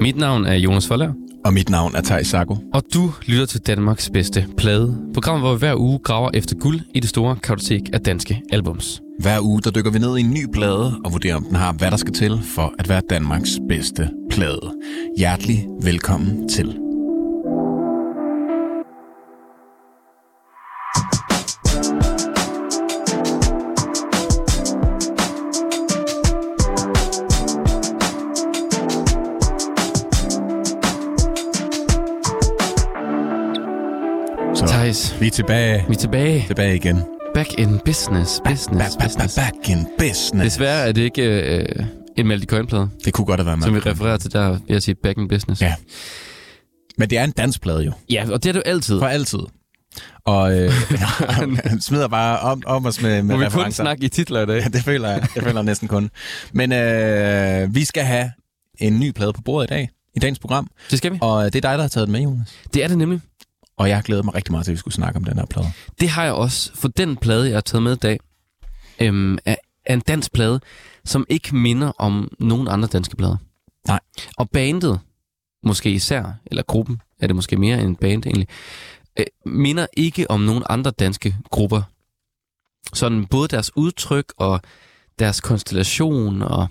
Mit navn er Jonas Forlær, Og mit navn er Thijs Sago. og du lytter til Danmarks bedste plade. Programmet, hvor vi hver uge graver efter guld i det store kartotek af danske albums. Hver uge der dykker vi ned i en ny plade og vurderer, om den har, hvad der skal til for at være Danmarks bedste plade. Hjertelig velkommen til. Vi er tilbage, vi er tilbage. tilbage igen. Back in business, business, Back, back, business. back, back in business. Desværre er det ikke øh, en Malte Coyne-plade, Det kunne godt have været som vi refererer til der ved at sige back in business. Ja. Men det er en dansplade jo. ja og det er det jo altid. For altid. Og øh, han smider bare om, om os med, med Må vi kun referencer. snakke i titler i dag? Ja, det føler jeg. Det føler jeg næsten kun. Men øh, vi skal have en ny plade på bordet i dag, i dagens program. Det skal vi. Og det er dig, der har taget den med, Jonas. Det er det nemlig. Og jeg glæder mig rigtig meget til, at vi skulle snakke om den her plade. Det har jeg også, for den plade, jeg har taget med i dag, øhm, er, er en dansk plade, som ikke minder om nogen andre danske plader. Nej. Og bandet, måske især, eller gruppen, er det måske mere end en band egentlig, øh, minder ikke om nogen andre danske grupper. Sådan både deres udtryk og deres konstellation og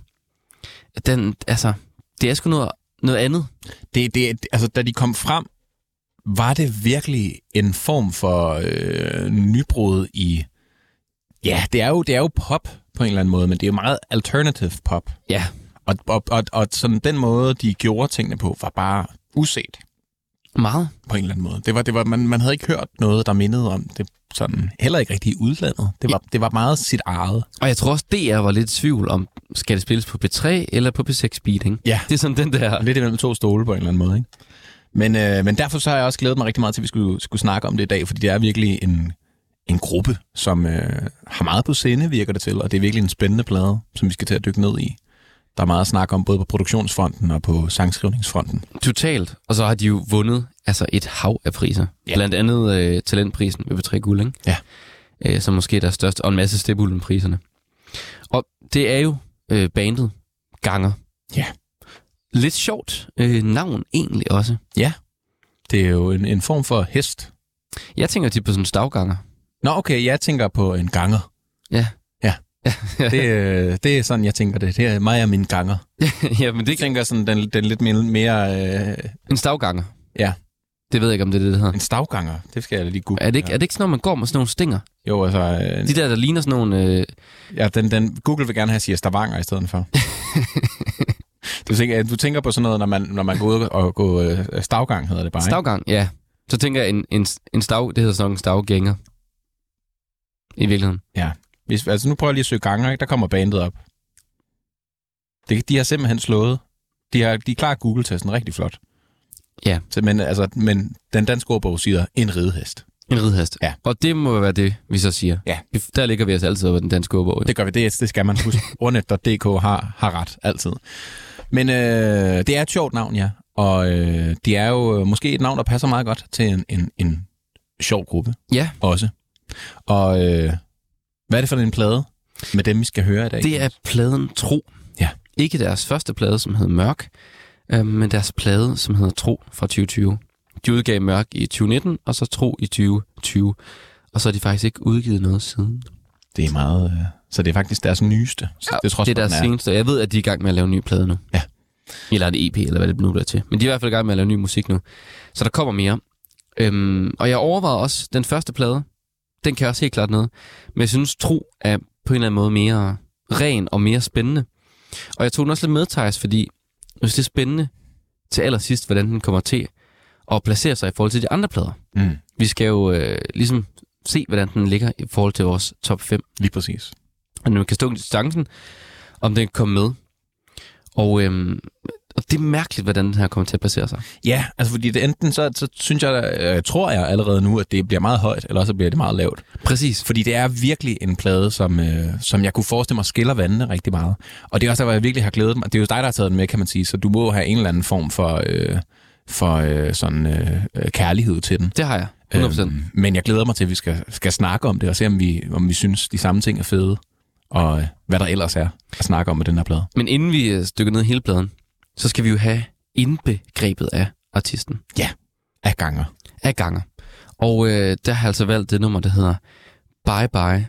den, altså, det er sgu noget, noget andet. Det, det, altså, da de kom frem, var det virkelig en form for øh, nybrud i... Ja, det er, jo, det er jo pop på en eller anden måde, men det er jo meget alternative pop. Ja, Og, og, og, og sådan den måde, de gjorde tingene på, var bare uset. meget. på en eller anden måde. Det var, det var, man, man havde ikke hørt noget, der mindede om det sådan, heller ikke rigtig i udlandet. Det var, det var meget sit eget. Og jeg tror også, DR var lidt i tvivl om, skal det spilles på P3 eller på P6 Beat, ikke? Ja. Det er sådan den der... Lidt imellem to stole på en eller anden måde. Ikke? Men, øh, men derfor så har jeg også glædet mig rigtig meget til, at vi skulle, skulle snakke om det i dag, fordi det er virkelig en, en gruppe, som øh, har meget på sinde, virker det til, og det er virkelig en spændende plade, som vi skal til at dykke ned i. Der er meget at snakke om, både på produktionsfronten og på sangskrivningsfronten. Totalt. Og så har de jo vundet altså et hav af priser. Ja. Blandt andet øh, talentprisen ved P3 Guld, ikke? Ja. Øh, som måske er deres største, og en masse Stebulden-priserne. Og det er jo øh, bandet Ganger. Ja. Lidt sjovt øh, navn egentlig også. Det er jo en, en form for hest. Jeg tænker tit på sådan en stavganger. Nå, okay, jeg tænker på en ganger. Ja. Ja. Det, øh, det er sådan, jeg tænker det. Det er mig og min ganger. ja, men det Jeg tænker sådan den, den lidt mere, mere øh, En stavganger. Ja. Det ved jeg ikke, om det er det, det hedder. en stavganger. Det skal jeg lige google. Er det, ikke, er det ikke sådan noget, man går med sådan nogle stinger? Jo, altså, øh, De der, der ligner sådan nogle... Øh, ja, den, den, Google vil gerne have, at siger stavanger i stedet for. du, tænker, du tænker på sådan noget, når man, når man går ud og går øh, stavgang, hedder det bare, ikke? stavgang, ja. Så tænker jeg, en, en, en stav, det hedder sådan en stavgænger. I virkeligheden. Hvis, altså, nu prøver jeg lige at søge ganger, ikke? der kommer bandet op. Det, de har simpelthen slået. De, har, de er klar Google-testen rigtig flot. Ja. Så, men, altså, men den danske ordbog siger en ridehest. En ridhest. Ja. Og det må være det, vi så siger. Ja. Der ligger vi os altid over den danske ordbog. Det gør vi, det, det skal man huske. Ordnet.dk har, har ret, altid. Men øh, det er et sjovt navn, ja. Og øh, det er jo øh, måske et navn, der passer meget godt til en, en, en sjov gruppe Ja, også. Og øh, hvad er det for en plade med dem, vi skal høre i dag? det er pladen Tro. Ja. Ikke deres første plade, som hedder Mørk, øh, men deres plade, som hedder Tro fra 2020. De udgav Mørk i 2019, og så Tro i 2020. Og så har de faktisk ikke udgivet noget siden. Det er meget... Øh, så det er faktisk deres nyeste. Så Ja, det, trods, det er deres den seneste. Jeg ved, at de er i gang med at lave en ny plade nu. Ja. Eller en EP, eller hvad det nu bliver til. Men de er i hvert fald i gang med at lave ny musik nu. Så der kommer mere. Øhm, og jeg overvejede også den første plade. Den kan også helt klart noget. Men jeg synes, Tro er på en eller anden måde mere ren og mere spændende. Og jeg tog den også lidt med, Thijs, fordi jeg synes, det er spændende til allersidst, hvordan den kommer til at placere sig i forhold til de andre plader. Mm, Vi skal jo øh, ligesom se, hvordan den ligger i forhold til vores top 5 lige præcis. Og man kan stå distancen, om den kan komme med. Og, øhm, og det er mærkeligt, hvordan den her kommer til at placere sig. Ja, altså fordi det enten så, så synes jeg, øh, tror jeg allerede nu, at det bliver meget højt, eller så bliver det meget lavt. Præcis. Fordi det er virkelig en plade, som, øh, som jeg kunne forestille mig skiller vandene rigtig meget. Og det er også der, hvor jeg virkelig har glædet mig. Det er jo dig, der har taget den med, kan man sige, så du må have en eller anden form for, øh, for øh, sådan, øh, øh, kærlighed til den. Det har jeg. 100%. Øhm, men jeg glæder mig til, at vi skal, skal snakke om det, og se, om vi, om vi synes, de samme ting er fede, og hvad der ellers er at snakke om med den her plade. Men inden vi øh, stykker ned i hele pladen, så skal vi jo have indbegrebet af artisten. Af ganger. Af ganger. Og øh, der har jeg altså valgt det nummer, der hedder Bye Bye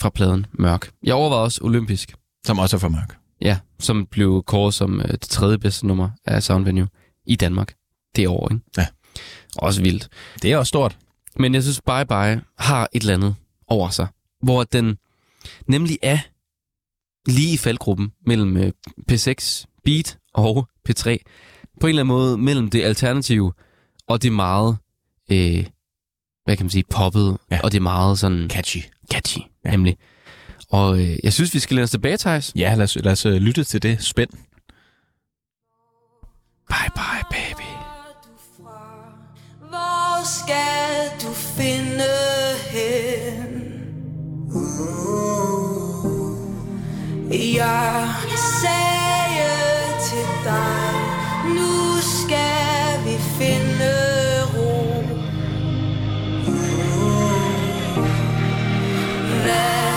fra pladen Mørk. Jeg overvejede også Olympisk, Som også er for mørk. ja, som blev kåret som øh, det tredje bedste nummer af Sound Venue i Danmark det år. Ikke? Ja. Også vildt. Det er også stort. Men jeg synes, Bye Bye har et eller andet over sig, hvor den nemlig er lige i faldgruppen mellem øh, P6 Beat og P3. På en eller anden måde mellem det alternative og det meget, øh, hvad kan man sige, poppet, Ja. og det meget sådan Catchy. catchy, Ja. nemlig. Og øh, jeg synes, vi skal læne os tilbage, Thijs. Ja, lad os, lad os øh, lytte til det spænd. Bye bye, baby. Hvor skal du finde hen? Jeg sagde til dig, nu skal vi finde ro. Hvad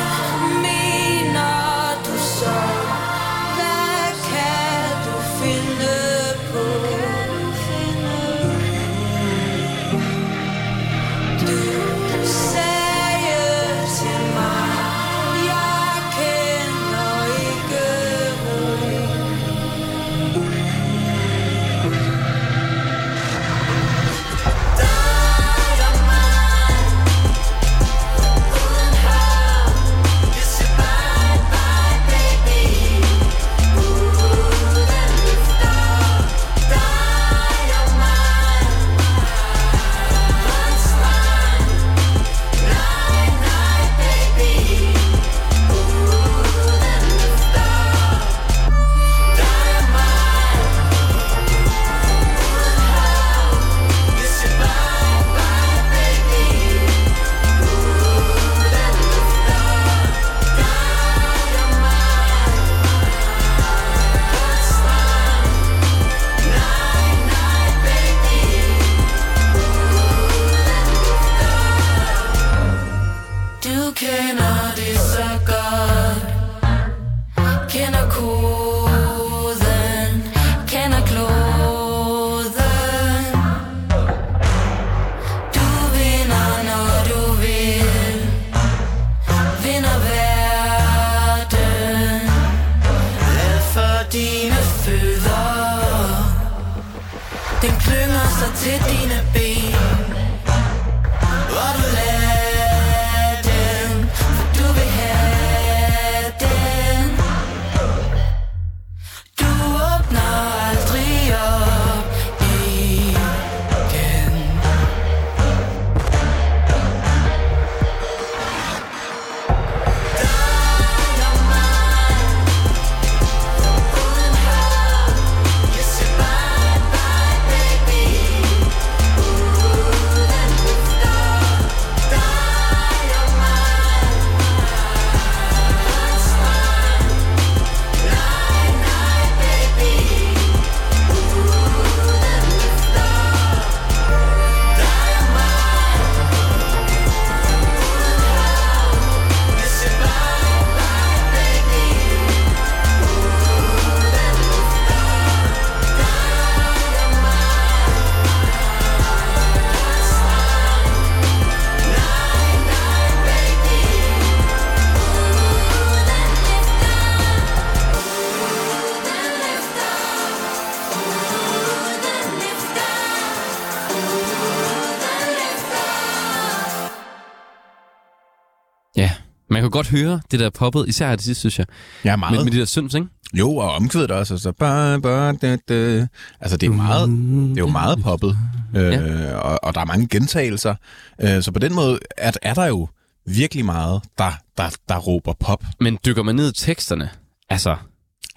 godt høre det der poppet, især det sidste, synes jeg. Ja, meget. Med, med de der syns, ikke? Jo, og omkvædet også. Altså, bye, bye, da, da. altså det er meget, det er jo meget poppet, øh, Ja. og, og der er mange gentagelser. Øh, så på den måde er, er der jo virkelig meget, der, der, der råber pop. Men dykker man ned i teksterne, altså,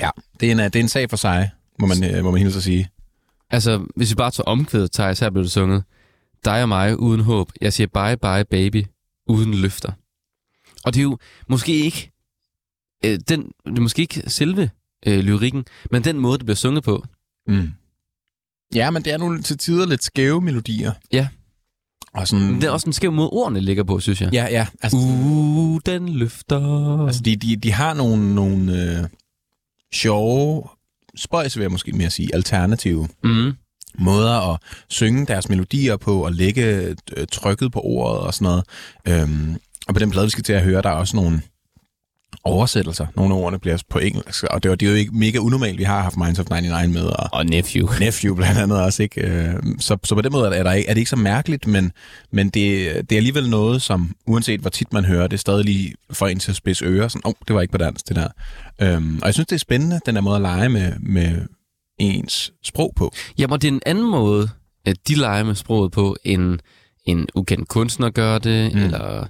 Ja, det er en, det er en sag for sig, må man, øh, må man hilse at sige. altså hvis vi bare tager omkvædet, Thijs, her blev det sunget. Dig og mig uden håb. Jeg siger bye bye baby, uden løfter. Og det er jo måske ikke, øh, den, det er måske ikke selve øh, lyrikken, men den måde, det bliver sunget på. Mm. Ja, men det er nogle til tider lidt skæve melodier. Ja. Og sådan, Men det er også en skæv måde, ordene ligger på, synes jeg. Ja, ja. Altså, Uh, den løfter. altså de, de, de har nogle, nogle øh, sjove spøjs, vil jeg måske mere sige, alternative Mm. måder at synge deres melodier på, og lægge øh, trykket på ordet og sådan noget. Øhm, og på den plade, vi skal til at høre, der er også nogle oversættelser. Nogle af ordene bliver på engelsk, og det, var, det er jo ikke mega unormalt. Vi har haft Minds of 99 med, og Og Nephew. Nephew blandt andet også, ikke? Øh, Så, så på den måde er, der ikke, er det ikke så mærkeligt, men, men det, det er alligevel noget, som uanset hvor tit man hører det, stadig lige får en til at spidse ører. Sådan, åh, oh, det var ikke på dansk, det der. Øhm, og jeg synes, det er spændende, den der måde at lege med, med ens sprog på. Jamen, og det er en anden måde, at de leger med sproget på, end en ukendt kunstner gør det, mm. eller,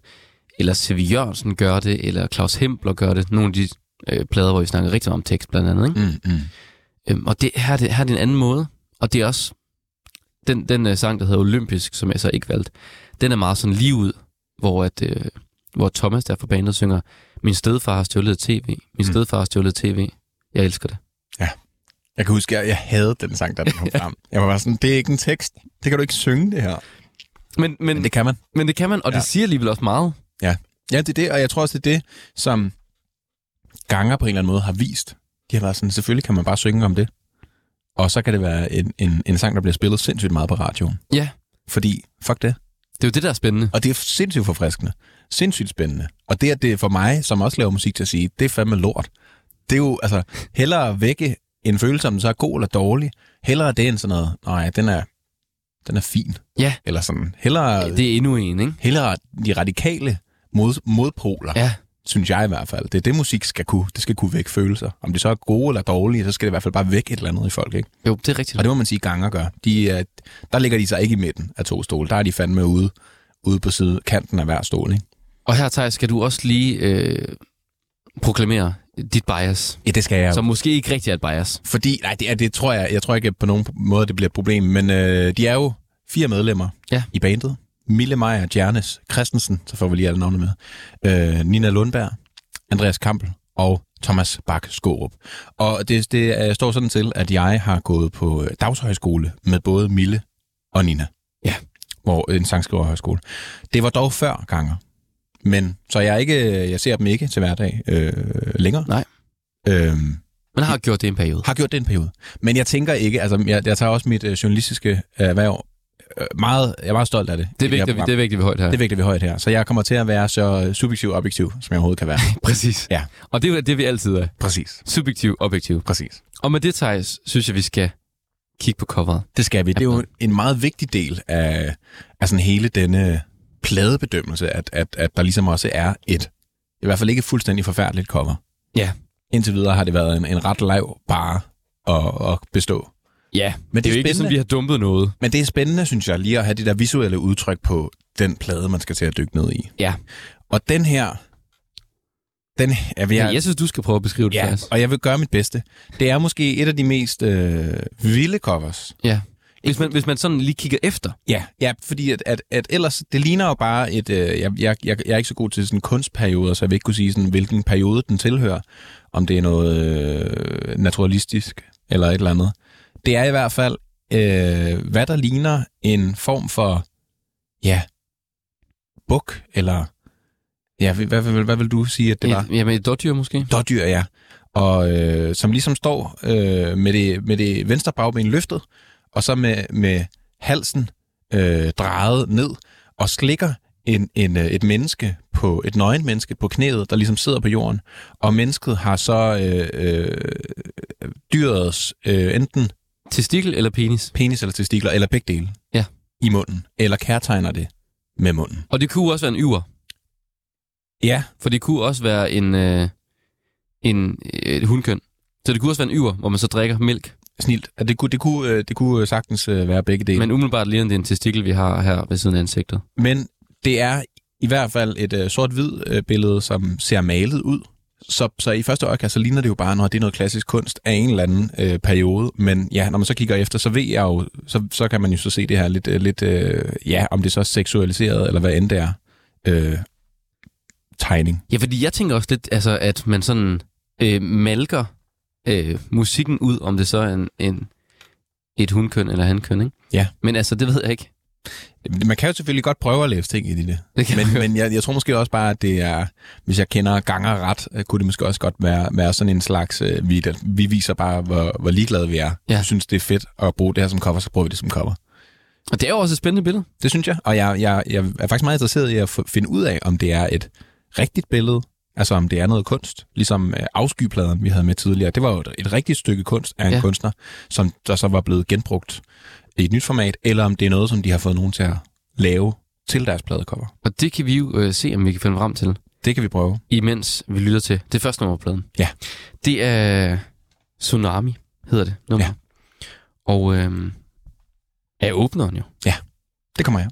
eller C.V. Jørgensen gør det, eller Claus Hempler gør det. Nogle af de øh, plader, hvor vi snakker rigtig meget om tekst, blandt andet. Ikke? Mm, mm. Øhm, og det, her, er det, her er det en anden måde. Og det er også... Den, den uh, sang, der hedder Olympisk, som jeg så ikke valgte, den er meget sådan lige ud, hvor, at, øh, hvor Thomas der fra bandet synger, min stedfar har stjålet et tv. Min Mm. stedfar har stjålet et tv. Jeg elsker det. Jeg kan huske, jeg, jeg havde den sang, da den kom frem. Jeg var bare sådan, det er ikke en tekst. Det kan du ikke synge, det her. Men, men, Men det kan man. men det kan man, og Ja. det siger alligevel også meget. Ja, det er det, og jeg tror også, det er det, som ganger på en eller anden måde har vist. De har været sådan, selvfølgelig kan man bare synge om det. Og så kan det være en, en, en sang, der bliver spillet sindssygt meget på radioen. Ja. Fordi, fuck det. Det er jo det, der er spændende. Og det er sindssygt forfriskende. Sindssygt spændende. Og det, at det er for mig, som også laver musik til at sige, det er fandme lort. Det er jo, altså, hellere vække en følelse, om den så er god eller dårlig. Hellere det end sådan noget, nej, den er, den er fin. Ja. Eller sådan, hellere, det... Det er endnu en, ikke? hellere de radikale mod, modpoler. Ja. synes jeg i hvert fald. Det er det, musik skal kunne. Det skal kunne vække følelser. Om det så er gode eller dårlige, så skal det i hvert fald bare vække et eller andet i folk, ikke? Jo, det er rigtigt. Og det må man sige, ganger gør. De, er, der ligger de sig ikke i midten af to stole. Der er de fandme ude, ude på side, kanten af hver stol, ikke? Og her, Thijs, skal du også lige øh, proklamere dit bias, Ja, det skal jeg som måske ikke rigtig er et bias. Fordi, nej, det, er, det tror jeg, jeg tror ikke på nogen måde, det bliver et problem, men øh, de er jo fire medlemmer Ja. i bandet. Mille Meyer, Giannis Christensen, så får vi lige alle navne med. Øh, Nina Lundberg, Andreas Kampel og Thomas Bak Skårup. Og det, det øh, står sådan til, at jeg har gået på øh, dagshøjskole med både Mille og Nina. Ja. Hvor en sangskriverhøjskole. Det var dog før ganger. Men, så jeg, ikke, jeg ser dem ikke til hverdag øh, længere. Nej. Øhm, Men har gjort det en periode. har gjort det en periode. Men jeg tænker ikke, altså jeg, jeg tager også mit øh, journalistiske erhverv øh, meget, jeg er meget stolt af det. Det er vigtigt, det er vigtigt ved højt her. det er vigtigt, vi højt her. Så jeg kommer til at være så subjektiv og objektiv, som jeg overhovedet kan være. Præcis. Ja. Og det er det, vi altid er. Præcis. Subjektiv, objektiv. Præcis. Og med det, Thijs, synes jeg, vi skal kigge på coveret. Det skal vi. Det er jo en meget vigtig del af, af sådan hele denne pladebedømmelse, at, at, at der ligesom også er et, i hvert fald ikke fuldstændig forfærdeligt cover. Ja. Indtil videre har det været en, en ret lav bare at, at bestå. Ja, Men det er jo ikke spændende. sådan, vi har dumpet noget. Men det er spændende, synes jeg, lige at have det der visuelle udtryk på den plade, man skal til at dykke ned i. Ja. Og den her, den, jeg, vil, Ja, jeg synes, du skal prøve at beskrive det, ja, Thijs. og jeg vil gøre mit bedste. Det er måske et af de mest øh, vilde covers. Ja. Hvis man, hvis man sådan lige kigger efter. Ja, ja fordi at, at, at ellers, det ligner jo bare et, øh, jeg, jeg, jeg, jeg er ikke så god til sådan kunstperioder, så jeg vil ikke kunne sige, sådan, hvilken periode den tilhører. Om det er noget øh, naturalistisk eller et eller andet. Det er i hvert fald, øh, hvad der ligner en form for, ja, buk, eller, ja, hvad, hvad, hvad, hvad vil du sige, at det var? Et, jamen, et dårdyr måske? dårdyr, ja. Og øh, som ligesom står øh, med, det, med det venstre bagben løftet, og så med, med halsen øh, drejet ned, og slikker en, en, øh, et menneske på et nøgen menneske på knæet, der ligesom sidder på jorden. Og mennesket har så øh, øh, dyrets øh, enten Testikel eller penis? penis eller testikler, eller begge dele Ja. i munden, eller kærtegner det med munden. Og det kunne også være en yver. Ja, For det kunne også være en, øh, en et hundkøn. Så det kunne også være en yver, hvor man så drikker mælk. snilt. At Det kunne, det kunne, øh, det kunne sagtens øh, være begge dele. Men umiddelbart ligner det en testikel, vi har her ved siden af ansigtet. Men det er i hvert fald et øh, sort-hvid øh, billede, som ser malet ud. Så, så i første øjekast, så ligner det jo bare, når det er noget klassisk kunst af en eller anden øh, periode. Men ja, når man så kigger efter, så ved jeg jo, så, så kan man jo så se det her lidt, øh, lidt øh, ja, om det så er seksualiseret, eller hvad end det er, øh, tegning. Ja, fordi jeg tænker også lidt, altså, at man sådan øh, malker øh, musikken ud, om det så er en, en, et hundkøn eller hankøn, ikke? Ja. Men altså, det ved jeg ikke. Man kan jo selvfølgelig godt prøve at læse ting i det. Det kan men men jeg, jeg tror måske også bare, at det er, hvis jeg kender ganger ret, øh, kunne det måske også godt være, være sådan en slags, øh, vi, vi viser bare, hvor, hvor ligeglade vi er. Ja. Jeg synes, det er fedt at bruge det her som cover, så bruger vi det som cover. Og det er jo også et spændende billede. Det synes jeg, og jeg, jeg, jeg er faktisk meget interesseret i at finde ud af, om det er et rigtigt billede, altså om det er noget kunst, ligesom øh, afskypladen, vi havde med tidligere. Det var jo et, et rigtigt stykke kunst af en ja. kunstner, som der så var blevet genbrugt i et nyt format, eller om det er noget, som de har fået nogen til at lave til deres pladecover. Og det kan vi jo øh, se, om vi kan finde frem til, Det kan vi prøve. imens vi lytter til det første nummer på pladen. Ja. Det er Tsunami, hedder det nummer. Ja. Og øh, er åbneren jo. Det kommer. Jeg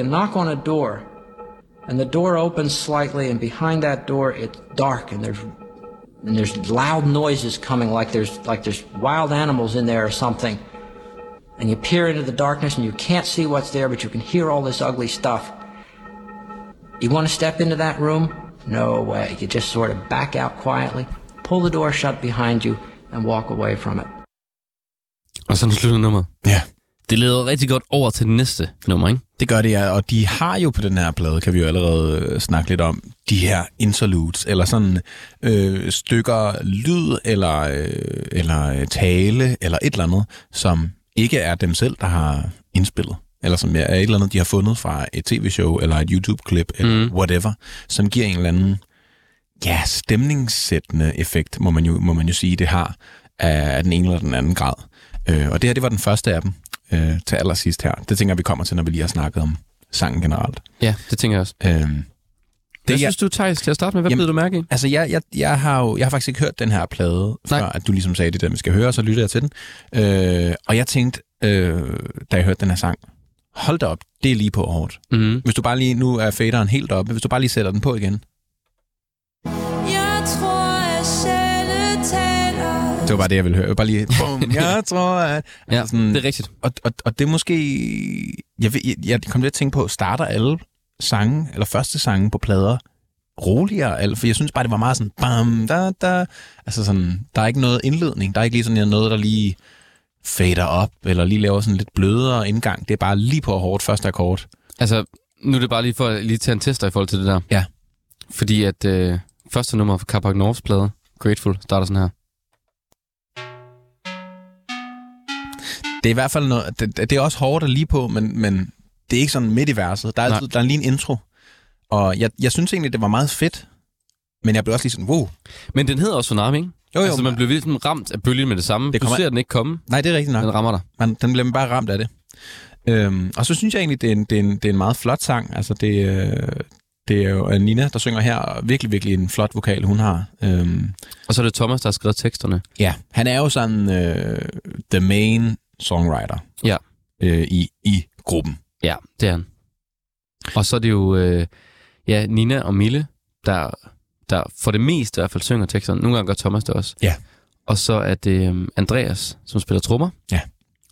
You knock on a door, and the door opens slightly, and behind that door, it's dark, and there's and there's loud noises coming, like there's like there's wild animals in there or something. And you peer into the darkness, and you can't see what's there, but you can hear all this ugly stuff. You want to step into that room? No way. You just sort of back out quietly, pull the door shut behind you, and walk away from it. Og så slutter nummeret. Ja. Det leder rigtig godt over til det næste nummer, ikke? Det gør det, ja. Og de har jo på den her plade, kan vi jo allerede øh, snakke lidt om, de her interludes, eller sådan øh, stykker lyd, eller, øh, eller øh, tale, eller et eller andet, som ikke er dem selv, der har indspillet. Eller som er et eller andet, de har fundet fra et tv-show, eller et YouTube-klip, eller mm. whatever, som giver en eller anden ja, stemningssættende effekt, må man jo, må man jo sige, det har af, af den ene eller den anden grad. Øh, og det her, det var den første af dem øh, til allersidst her. Det tænker jeg, vi kommer til, når vi lige har snakket om sangen generelt. Ja, det tænker jeg også. Øh, Hvad jeg- synes du, Thijs, til at starte med? Hvad blev du mærke i? Altså, jeg, jeg, jeg, har jo jeg har faktisk ikke hørt den her plade, Nej. før at du ligesom sagde det der, vi skal høre, og så lyttede jeg til den. Øh, og jeg tænkte, øh, da jeg hørte den her sang, hold da op, det er lige på hårdt. Mm. Hvis du bare lige, nu er faderen helt oppe, hvis du bare lige sætter den på igen. Det var bare det, jeg ville høre. Bare lige, bum, jeg tror, at... Ja, Altså sådan- det er rigtigt. Og, og, og det er måske... Jeg, ved- jeg, jeg kom til at tænke på, starter alle sange, eller første sange på plader, roligere? Eller, for jeg synes bare, det var meget sådan... Bam, da, da. Altså sådan, der er ikke noget indledning. Der er ikke lige sådan noget, der lige fader op, eller lige laver sådan lidt blødere indgang. Det er bare lige på hårdt første akkord. Altså, nu er det bare lige for at lige tage en tester i forhold til det der. Ja. Fordi at øh, første nummer fra Carpac Norths plade, Grateful, starter sådan her. Det er i hvert fald noget... Det, det er også hårdt at lige på, men, men det er ikke sådan midt i verset. Der er, altid, der er lige en intro. Og jeg, jeg synes egentlig, det var meget fedt. Men jeg blev også lige sådan, wow. Men den hedder også Tsunami, ikke? Jo, jo, altså, man blev ligesom ramt af bølgen med det samme. Det kommer- Du ser den ikke komme, Nej, det er rigtigt nok. den rammer dig. Man, den bliver bare ramt af det. Øhm, og så synes jeg egentlig, det er en, det er en, det er en meget flot sang. Altså, det, øh, det er jo øh, Nina, der synger her, og virkelig, virkelig en flot vokal, hun har. Øhm, Og så er det Thomas, der har skrevet teksterne. ja, han er jo sådan øh, the main songwriter Ja. øh, i, i gruppen. Ja, det er han. Og så er det jo øh, ja, Nina og Mille, der, der for det meste i hvert fald synger teksterne. Nogle gange gør Thomas det også. Ja. Og så er det øh, Andreas, som spiller trommer. Ja.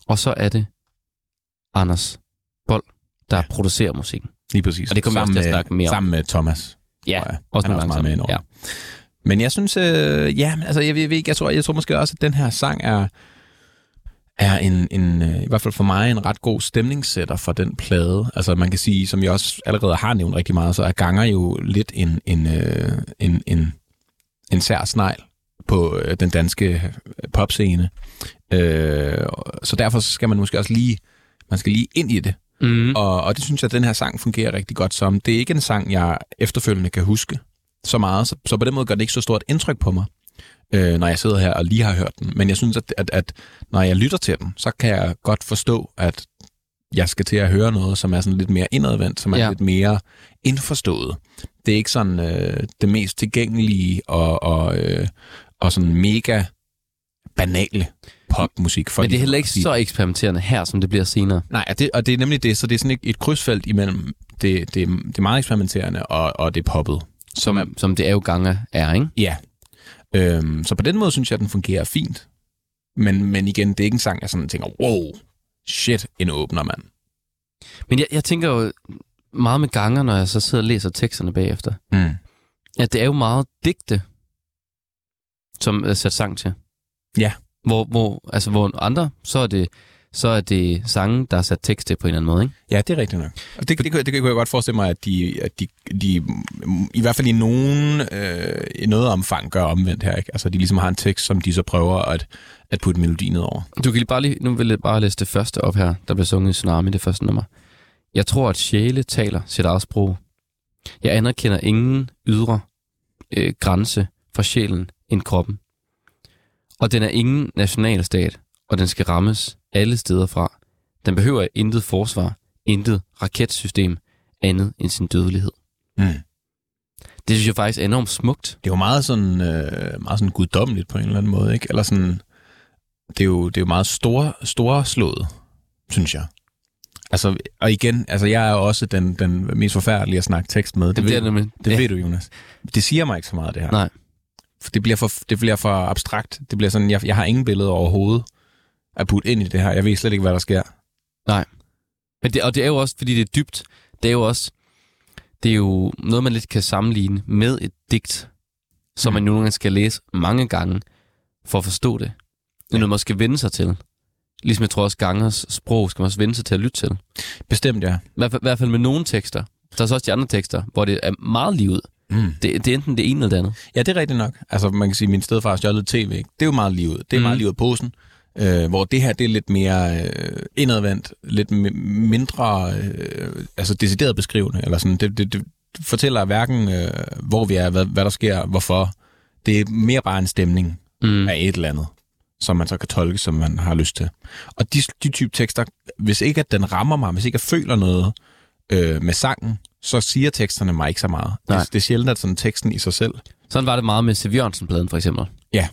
Og så er det Anders Bold, der Ja. ja. producerer musikken. Lige præcis. Og det kommer vi også til at med, snakke mere. Sammen med Thomas. Ja, jeg. også er nogle gange meget med sammen. indover. Men jeg synes, øh, ja, men altså, jeg, jeg, ikke, jeg, tror, jeg tror måske også, at den her sang er, er en, en, øh, i hvert fald for mig, en ret god stemningssætter for den plade. Altså man kan sige, som jeg også allerede har nævnt rigtig meget, så er Ganger jo lidt en, en, øh, en, en, en sær snegl på øh, den danske popscene. Øh, så derfor skal man måske også lige, man skal lige ind i det. Mm. Og, og det synes jeg, at den her sang fungerer rigtig godt som. Det er ikke en sang, jeg efterfølgende kan huske så meget, så, så på den måde gør det ikke så stort indtryk på mig, øh, når jeg sidder her og lige har hørt den. Men jeg synes, at, at, at når jeg lytter til den, så kan jeg godt forstå, at jeg skal til at høre noget, som er sådan lidt mere indadvendt, som er ja. Lidt mere indforstået. Det er ikke sådan øh, det mest tilgængelige og, og, øh, og sådan mega banale popmusik. For Men det er heller ikke så eksperimenterende her, som det bliver senere. Nej, og det, og det er nemlig det, så det er sådan et, et krydsfelt imellem, det, det, det meget eksperimenterende, og, og det poppet. Som, som det er jo gange er, ikke? Ja. Øhm, så på den måde synes jeg, at den fungerer fint. Men, men igen, det er ikke en sang, jeg sådan tænker, wow, shit, en åbner, mand. Men jeg, jeg tænker jo meget med ganger, når jeg så sidder og læser teksterne bagefter. Mm. at det er jo meget digte, som er sat sang til. Ja. Hvor, hvor, altså, hvor andre, så er det, så er det sange, der er sat tekst til på en eller anden måde, ikke? Ja, det er rigtigt nok. Og det, det, det, det kan jeg godt forestille mig, at de, at de, de i hvert fald i nogen, øh, i noget omfang gør omvendt her. Ikke? Altså, de ligesom har en tekst, som de så prøver at, at putte melodi ned over. Du kan lige bare lige, nu vil jeg bare læse det første op her, der bliver sunget i Tsunami, det første nummer. Jeg tror, at sjæle taler sit eget sprog. Jeg anerkender ingen ydre øh, grænse for sjælen end kroppen. Og den er ingen nationalstat, og den skal rammes alle steder fra. Den behøver intet forsvar, intet raketsystem, andet end sin dødelighed. Mm. Det synes jeg faktisk er enormt smukt. Det er jo meget sådan, øh, meget sådan guddommeligt på en eller anden måde, ikke? Eller sådan, det er jo, det er jo meget store, storslået, synes jeg. Altså, og igen, altså jeg er også den, den mest forfærdelige at snakke tekst med. Det, Det, ved, det nemlig. det ja. ved du, Jonas. Det siger mig ikke så meget, det her. Nej. Det bliver for, det bliver for abstrakt. Det bliver sådan, jeg, jeg har ingen billeder overhovedet at putte ind i det her. Jeg ved slet ikke, hvad der sker. Men det, og det er jo også, fordi det er dybt, det er jo også, det er jo noget, man lidt kan sammenligne med et digt, som Mm. man nogle gange skal læse mange gange, for at forstå det. Det er Ja. noget, man skal vende sig til. Ligesom jeg tror også, gangers sprog skal man også vende sig til at lytte til. Bestemt, ja. I hvert fald, i hvert fald med nogle tekster. Der er så også de andre tekster, hvor det er meget livet. Mm. Det, det er enten det ene eller det andet. Ja, det er rigtigt nok. Altså, man kan sige, min stedfar har stjålet tv. Ikke? Det er jo meget livet. Det er mm. Meget livet posen. Øh, hvor det her, det er lidt mere øh, indadvendt, lidt mi- mindre, øh, altså decideret beskrivende, eller sådan, det, det, det, fortæller hverken, øh, hvor vi er, hvad, hvad der sker, hvorfor. Det er mere bare en stemning Mm. af et eller andet, som man så kan tolke, som man har lyst til. Og de, de type tekster, hvis ikke at den rammer mig, hvis ikke jeg føler noget øh, med sangen, så siger teksterne mig ikke så meget. Nej. Det, det er sjældent, at sådan teksten i sig selv. Sådan var det meget med Siv Jørgensen-pladen, for eksempel. Ja.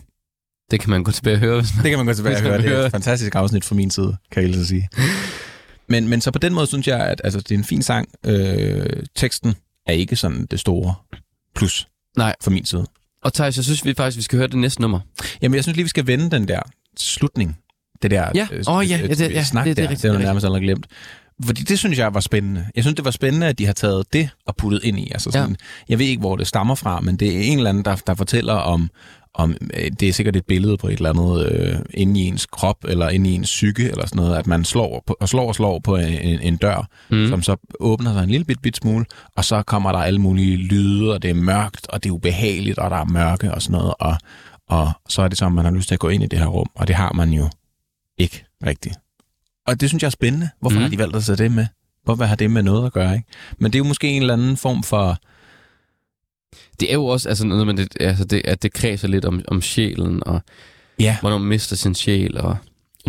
Det kan man gå tilbage og høre, hvis man... Det kan man gå tilbage og høre. Det er et fantastisk afsnit fra min side, kan jeg lige sige. Men, men så på den måde synes jeg, at altså, det er en fin sang. Øh, teksten er ikke sådan det store plus Nej. fra min side. Og Thijs, jeg synes vi faktisk, vi skal høre det næste nummer. Jamen, jeg synes lige, vi skal vende den der slutning. Det der Ja. øh, Åh, ja. øh, Ja, det- ja, snak det- det er der. Det det jo er nærmest allerede glemt. Fordi det synes jeg var spændende. Jeg synes, det var spændende, at de har taget det og puttet ind i. Altså sådan, ja. Jeg ved ikke, hvor det stammer fra, men det er en eller anden, der, der fortæller om, om øh, det er sikkert et billede på et eller andet øh, inde i ens krop, eller inde i ens psyke, eller sådan noget, at man slår på, og slår og slår på en, en, dør, Mm. som så åbner sig en lille bit, bit smule, og så kommer der alle mulige lyde, og det er mørkt, og det er ubehageligt, og der er mørke og sådan noget, og, og så er det som, man har lyst til at gå ind i det her rum, og det har man jo ikke rigtigt. Og det synes jeg er spændende. Hvorfor mm. har de valgt at sætte det med? Hvorfor har det med noget at gøre, ikke? Men det er jo måske en eller anden form for... Det er jo også altså, noget med det, altså det, at det kredser lidt om, om sjælen, og Ja. hvornår man mister sin sjæl, og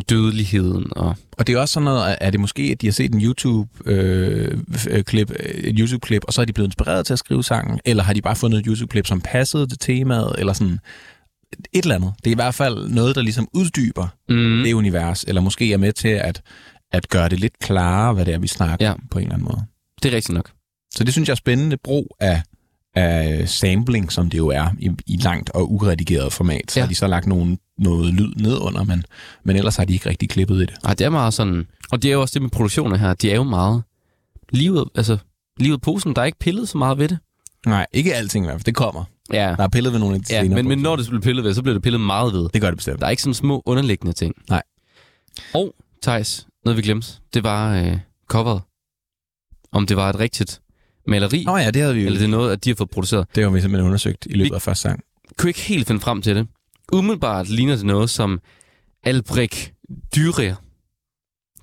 dødeligheden. Og, Og det er også sådan noget, at- er det måske, at de har set en YouTube-klip, et YouTube-klip, og så er de blevet inspireret til at skrive sangen, eller har de bare fundet et YouTube-klip, som passede til temaet, eller sådan et eller andet. Det er i hvert fald noget, der ligesom uddyber mm, det univers, eller måske er med til at, at gøre det lidt klarere, hvad det er, vi snakker Ja. på en eller anden måde. det er rigtigt nok. Så det synes jeg er spændende brug af, af sampling, som det jo er i, i langt og uredigeret format. Så Ja. har de så lagt nogen, noget lyd ned under, men, men ellers har de ikke rigtig klippet i det. Ej, det er meget sådan... Og det er jo også det med produktioner her. De er jo meget... Livet, altså, livet posen, der er ikke pillet så meget ved det. Nej, ikke alting i hvert fald. Det kommer. Ja, Der er pillet ved nogle af de ja men, men når det bliver pillet ved, så bliver det pillet meget ved. Det gør det bestemt. Der er ikke sådan små underliggende ting. Nej. Og, Thijs, noget vi glemte, det var øh, coveret. Om det var et rigtigt maleri, Nå ja, det havde vi jo. eller det er noget, at de har fået produceret. Det har vi simpelthen undersøgt i løbet Vi- af første sang. kunne ikke helt finde frem til det. Umiddelbart ligner det noget, som Albrecht Dürer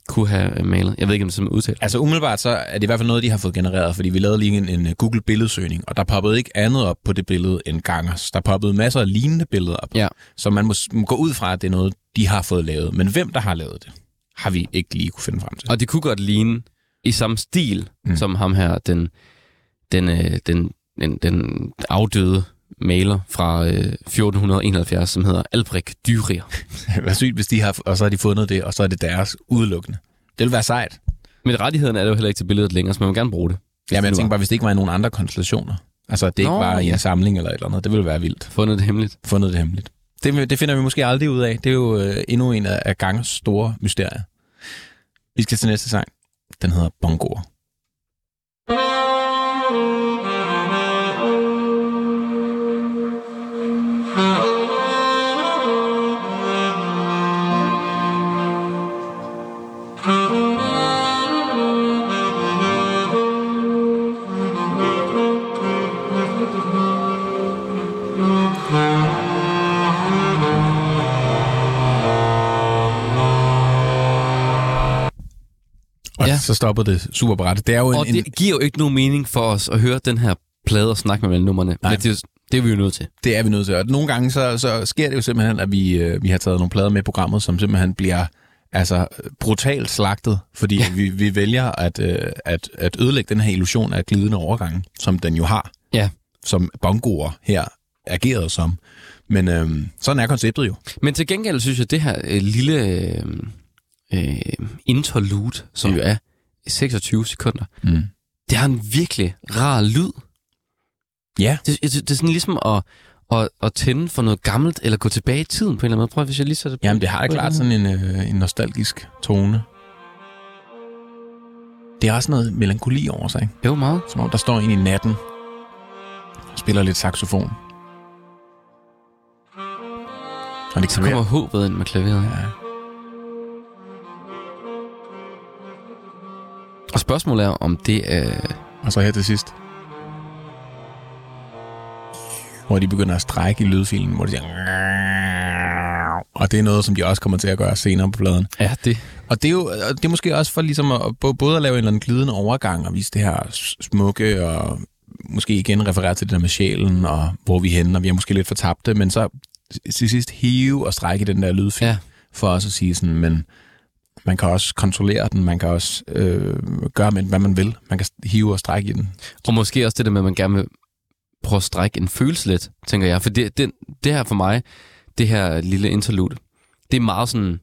kunne have øh, malet. Jeg ved ikke, om det er udtalt. Altså umiddelbart så er det i hvert fald noget, de har fået genereret, fordi vi lavede lige en, en Google billedsøgning, og der poppede ikke andet op på det billede end gangers. Der poppede masser af lignende billeder op. Ja. Så man må, må gå ud fra, at det er noget, de har fået lavet. Men hvem der har lavet det, har vi ikke lige kunne finde frem til. Og det kunne godt ligne i samme stil. Mm. som ham her, den, den, øh, den, den, den afdøde maler fra øh, 1471, som hedder Albrecht Dürer. Hvad sygt, hvis de har, og så har de fundet det, og så er det deres udelukkende. Det vil være sejt. Men rettigheden er det jo heller ikke til billedet længere, så man må gerne bruge det. Ja, men jeg tænker bare, hvis det ikke var i nogen andre konstellationer. Altså, at det ikke Nå, var i en samling eller et eller andet. Det ville være vildt. Fundet det hemmeligt. Fundet det hemmeligt. Det, det finder vi måske aldrig ud af. Det er jo øh, endnu en af, af gangens store mysterier. Vi skal til næste sang. Den hedder Bongoer. Så stoppede det super bræt. Det er jo en, Og en, det giver jo ikke nogen mening for os at høre den her plade og snakke med. Nej. Men det, det er vi jo nødt til. det er vi nødt til. Og nogle gange så, så sker det jo simpelthen, at vi, øh, vi har taget nogle plader med i programmet, som simpelthen bliver altså brutalt slagtet, fordi ja. vi, vi vælger at, øh, at, at ødelægge den her illusion af glidende overgang, som den jo har, Ja. som bongoer her agerede som. Men øh, sådan er konceptet jo. Men til gengæld synes jeg, at det her øh, lille øh, øh, interlude, som Ja. jo er 26 sekunder, Mm. det har en virkelig rar lyd. Ja. Det, det, det er sådan ligesom at, at, at tænde for noget gammelt, eller gå tilbage i tiden på en eller anden måde. Prøv hvis jeg lige sætter Jamen, det har da klart sådan en, øh, en nostalgisk tone. Det er også noget melankoli over sig, ikke? Jo, meget. Som om der står en i natten og spiller lidt saxofon. Og det Så kommer håbet ind med klaveret. Ja. Ja. Og spørgsmålet er, om det er... Og så her til sidst. Hvor de begynder at strække i lydfilen, hvor de siger... Og det er noget, som de også kommer til at gøre senere på pladen. Ja, det. Og det er jo det er måske også for ligesom at, både at lave en eller anden glidende overgang og vise det her smukke og måske igen refererer til det der med sjælen, og hvor vi er henne, og vi er måske lidt fortabte, men så til sidst hive og strække den der lydfil, ja. for os at sige sådan, men man kan også kontrollere den, man kan også øh, gøre med, den, hvad man vil. Man kan hive og strække i den. Og måske også det der med, at man gerne vil prøve at strække en følelse lidt, tænker jeg. For det, det, det her for mig, det her lille interlude, det er meget sådan,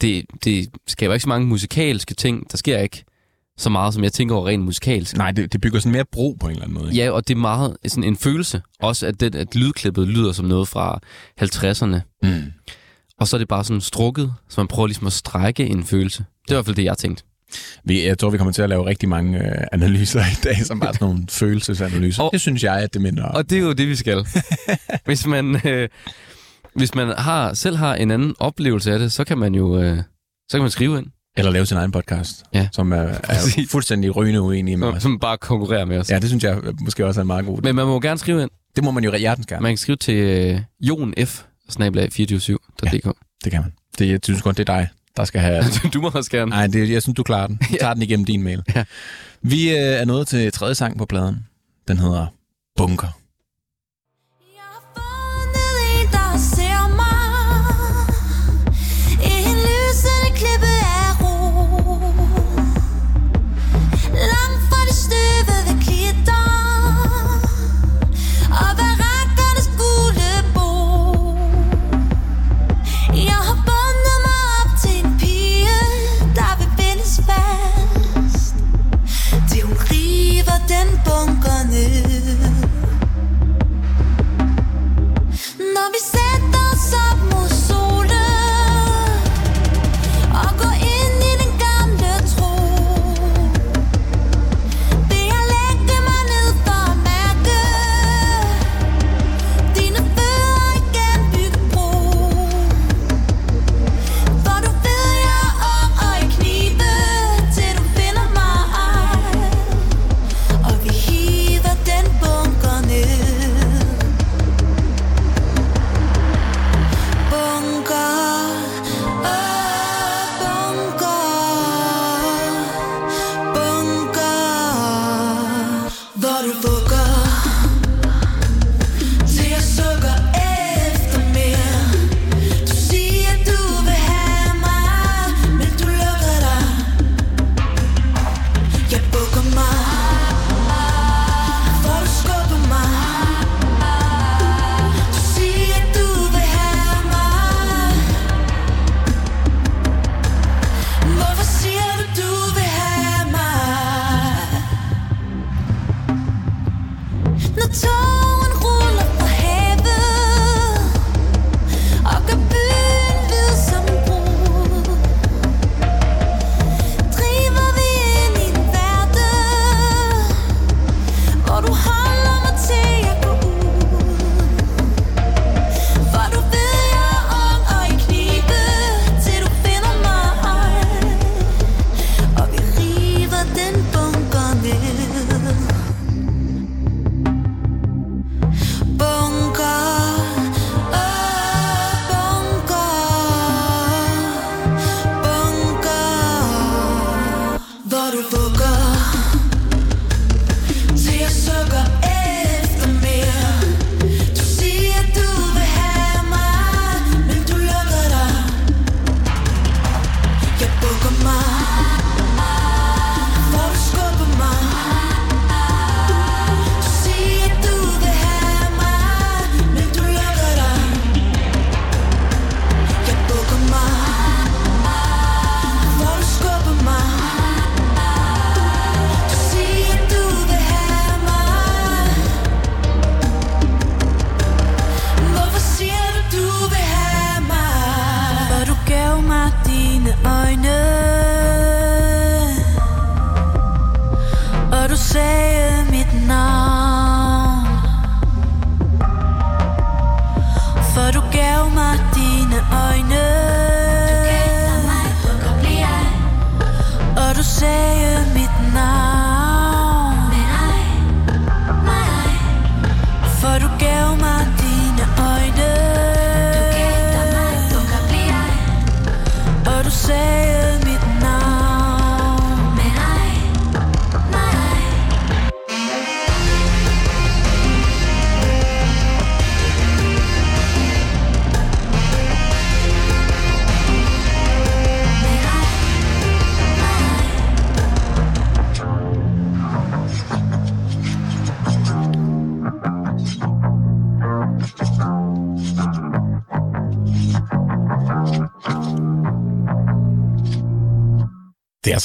det, det skaber ikke så mange musikalske ting. Der sker ikke så meget, som jeg tænker over rent musikalsk. Nej, det, det bygger sådan mere bro på en eller anden måde. ikke? Ja, og det er meget sådan en følelse. Også at, det, at lydklippet lyder som noget fra 50'erne. Mm. Og så er det bare sådan strukket, så man prøver ligesom at strække en følelse. Det er i hvert fald det, jeg tænkte. Vi, jeg tror, vi kommer til at lave rigtig mange øh, analyser i dag, som bare sådan nogle følelsesanalyser. Og- det synes jeg, at det minder om. Og det er jo det, vi skal. hvis man, øh, hvis man har, selv har en anden oplevelse af det, så kan man jo øh, så kan man skrive ind, Eller lave sin egen podcast, Ja. som er, er fuldstændig rygende uenige med os. som bare konkurrerer med os. Ja, det synes jeg måske også er en meget god idé. Men man må gerne skrive ind. Det må man jo hjertens gerne. Man kan skrive til øh, jonf, snablag 247.dk. Det kan man. Det, jeg synes godt, det er dig, der skal have... du må også gerne. Nej, det, jeg synes, du klarer den. Jeg tager den igennem din mail. Ja. Vi øh, er nået til tredje sang på pladen. Den hedder Bunker.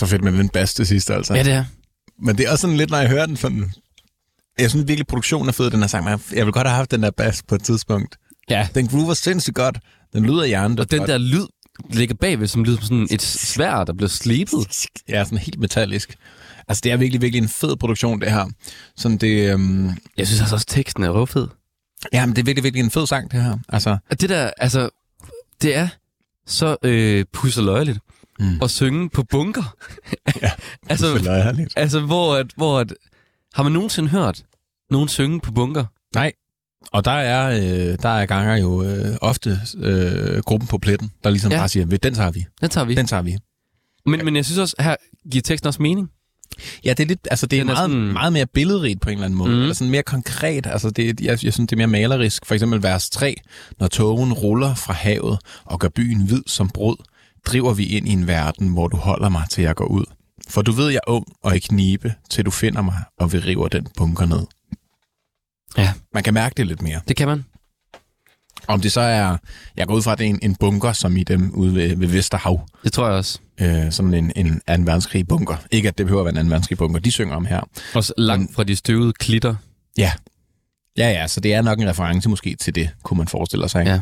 Så fedt med den bass til sidst, altså. Ja, det er. Men det er også sådan lidt, når jeg hører den sådan... Jeg synes virkelig, produktionen er fed, den her sang. men Jeg vil godt have haft den der bass på et tidspunkt. Ja. Den groover sindssygt godt. Den lyder hjernen. Og den der lyd ligger bagved, som lyder som sådan et svær, der bliver slebet. Ja, sådan helt metallisk. Altså, det er virkelig, virkelig en fed produktion, det her. Sådan det... Øhm, Jeg synes altså også, teksten er røvfed. ja, men det er virkelig, virkelig en fed sang, det her. Altså, Og det der, altså, det er så øh, pusseløjeligt mm. at synge på bunker. Ja, altså, pusseløjerligt. altså, hvor, at, hvor at, har man nogensinde hørt nogen synge på bunker? nej. Og der er, øh, der er ganger jo øh, ofte øh, gruppen på pletten, der ligesom Ja. ja. bare siger, "Ved, den tager vi, Den tager vi. den tager vi. Men, men jeg synes også, her giver teksten også mening. Ja, det er lidt, altså det er, Den er meget, sådan- meget mere billedrigt på en eller anden måde. Mm. Eller sådan mere konkret. Altså det, jeg, jeg synes, det er mere malerisk. For eksempel vers 3. Når togen ruller fra havet og gør byen hvid som brød, driver vi ind i en verden, hvor du holder mig, til jeg går ud. For du ved, jeg er ung og i knibe, til du finder mig, og vi river den bunker ned. Ja. Man kan mærke det lidt mere. Det kan man. Om det så er, jeg går ud fra, at det er en, en bunker, som i dem ude ved, ved Vesterhav. Det tror jeg også. Øh, sådan en, en 2. verdenskrig bunker. Ikke at det behøver at være en 2. verdenskrig bunker, de synger om her. Også langt fra de støvede klitter. Ja. Ja, ja, så det er nok en reference måske til det, kunne man forestille sig. Ja.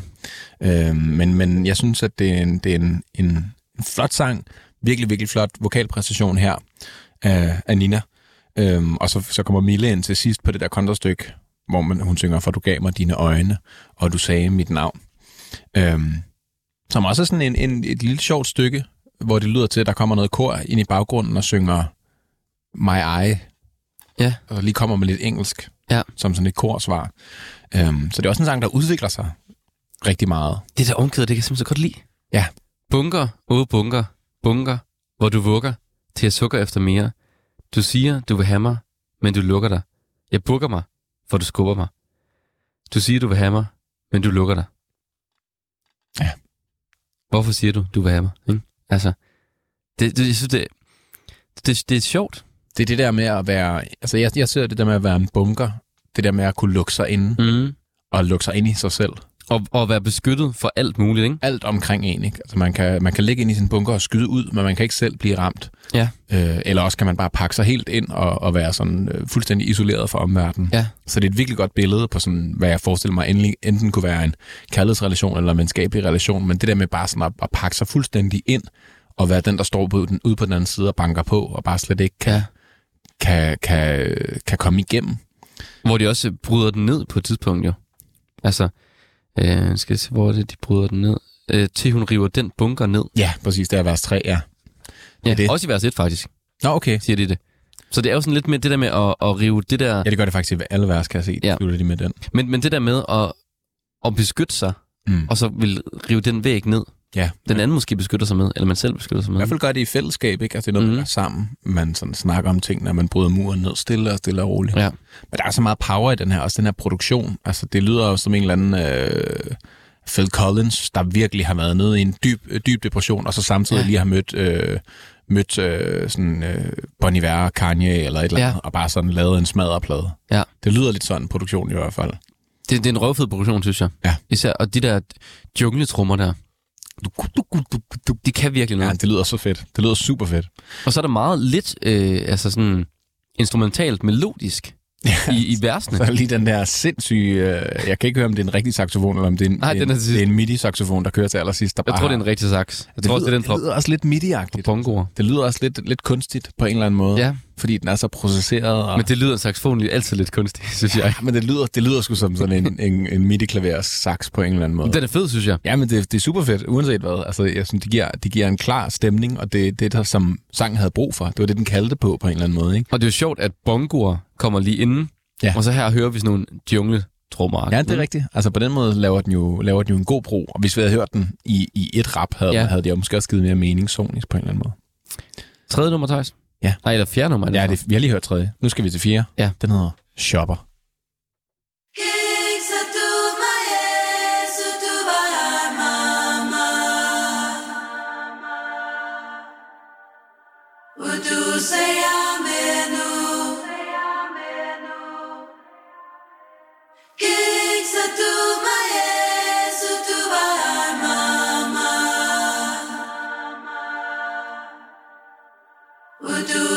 Øhm, men, men jeg synes, at det er en, det er en, en, en flot sang. Virkelig, virkelig flot vokalpræstation her af, af Nina. Øhm, og så, så kommer Mille ind til sidst på det der kontrastykke, hvor man, hun synger, for du gav mig dine øjne, og du sagde mit navn. Øhm, som også er sådan en, en, et lille sjovt stykke, hvor det lyder til, at der kommer noget kor ind i baggrunden og synger My Eye, Ja. og lige kommer med lidt engelsk, Ja. som sådan et korsvar. Øhm, så det er også en sang, der udvikler sig rigtig meget. Det der omkvæd, det kan jeg simpelthen så godt lide. Ja. Bunker, åh bunker, bunker, hvor du vugger til jeg sukker efter mere. Du siger, du vil have mig, men du lukker dig. Jeg bukker mig, for du skubber mig. Du siger, du vil have mig, men du lukker dig. Ja. Hvorfor siger du, du vil have mig? Ikke? Altså, det, det, jeg synes, det, det, det er sjovt. Det er det der med at være... Altså, jeg, jeg ser det der med at være en bunker. Det der med at kunne lukke sig inde Mm. og lukke sig ind i sig selv. Og, og være beskyttet for alt muligt, ikke? Alt omkring en, ikke? Altså, man kan, man kan ligge ind i sin bunker og skyde ud, men man kan ikke selv blive ramt. Ja. Øh, eller også kan man bare pakke sig helt ind og, og være sådan øh, fuldstændig isoleret fra omverdenen. Ja. Så det er et virkelig godt billede på sådan, hvad jeg forestiller mig endelig, enten kunne være en kærlighedsrelation eller en venskabelig relation, men det der med bare sådan at, at pakke sig fuldstændig ind og være den, der står på den, ude på den anden side og banker på, og bare slet ikke kan, Ja. Kan, kan, kan komme igennem. Hvor de også bryder den ned på et tidspunkt, jo. Altså, øh, skal jeg se, hvor er det, de bryder den ned? Øh, til hun river den bunker ned. Ja, præcis. Det er vers 3, ja. Ja, det. også i vers 1 faktisk, Nå, okay. siger de det. Så det er jo sådan lidt med det der med at, at rive det der... Ja, det gør det faktisk i alle vers, kan jeg se. Ja. Slutter de med den. Men, men det der med at, at beskytte sig, Mm. og så vil rive den væg ned. Ja. Den anden måske beskytter sig med, eller man selv beskytter sig I med. hvert fald gør det i fællesskab, ikke? Altså det er noget, mm. Mhm. man gør sammen. Man sådan snakker om ting, når man bryder muren ned stille og stille og roligt. Ja. Men der er så meget power i den her, også den her produktion. Altså det lyder jo som en eller anden øh, Phil Collins, der virkelig har været nede i en dyb, dyb depression, og så samtidig Ja. ja. lige har mødt, øh, mødt øh, sådan øh, Bon Iver, Kanye eller et eller Ja. andet, og bare sådan lavet en smadreplade. Ja. Det lyder lidt sådan en produktion i hvert fald. Det, det er en røvfed produktion, synes jeg. Ja. Især, og de der jungletrummer der, de kan virkelig noget. Ja, det lyder så fedt. Det lyder super fedt. Og så er der meget lidt, øh, altså sådan instrumentalt melodisk i, i versene. Så er lige den der sindssyge... Øh, jeg kan ikke høre, om det er en rigtig saxofon, eller om det er en, Nej, det er den er en, det er en MIDI-saxofon, der kører til allersidst. Der Jeg bare tror, det er en rigtig sax. Jeg det tror også, det er den lyder, det lyder også lidt MIDI-agtigt. bongoer. Det lyder også lidt, lidt kunstigt på en eller anden måde. Ja, Fordi den er så processeret. Og, men det lyder saxofon altid lidt kunstigt, synes jeg. ja, men det lyder, det lyder sgu som sådan en, en, en MIDI-klaver sax på en eller anden måde. Den er fed, synes jeg. Ja, men det, det er super fedt, uanset hvad. Altså, jeg synes, det giver, det giver en klar stemning, og det er det, der som sangen havde brug for. Det var det, den kaldte på, på en eller anden måde. Ikke? Og det er jo sjovt, at bongoer kommer lige inden, Ja. og så her hører vi sådan nogle jungle-trummer. Ja, det er rigtigt. Altså, på den måde laver den jo, laver den jo en god bro. Og hvis vi havde hørt den i, i et rap, havde, ja. havde det jo måske også givet mere mening sonisk på en eller anden måde. Tredje nummer, Thijs? Ja. Nej, eller fjerde nummer. er Ja, det, vi har lige hørt tredje. Nu skal vi til fire. Ja. Den hedder Shopper. Kiksa tu maesu tu bahar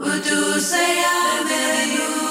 Vinder vi ved det Hvad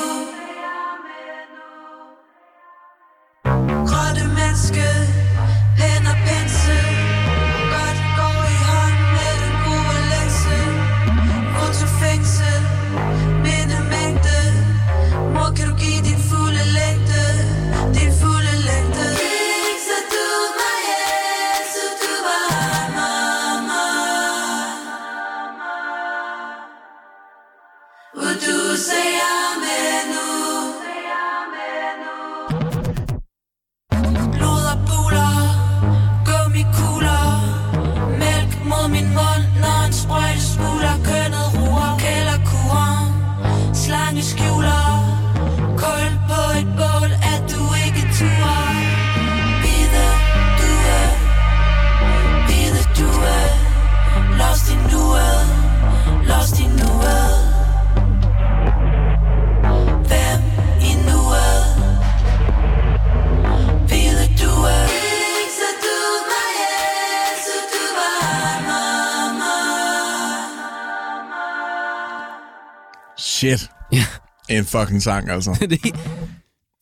Shit. Ja. En fucking sang, altså. det,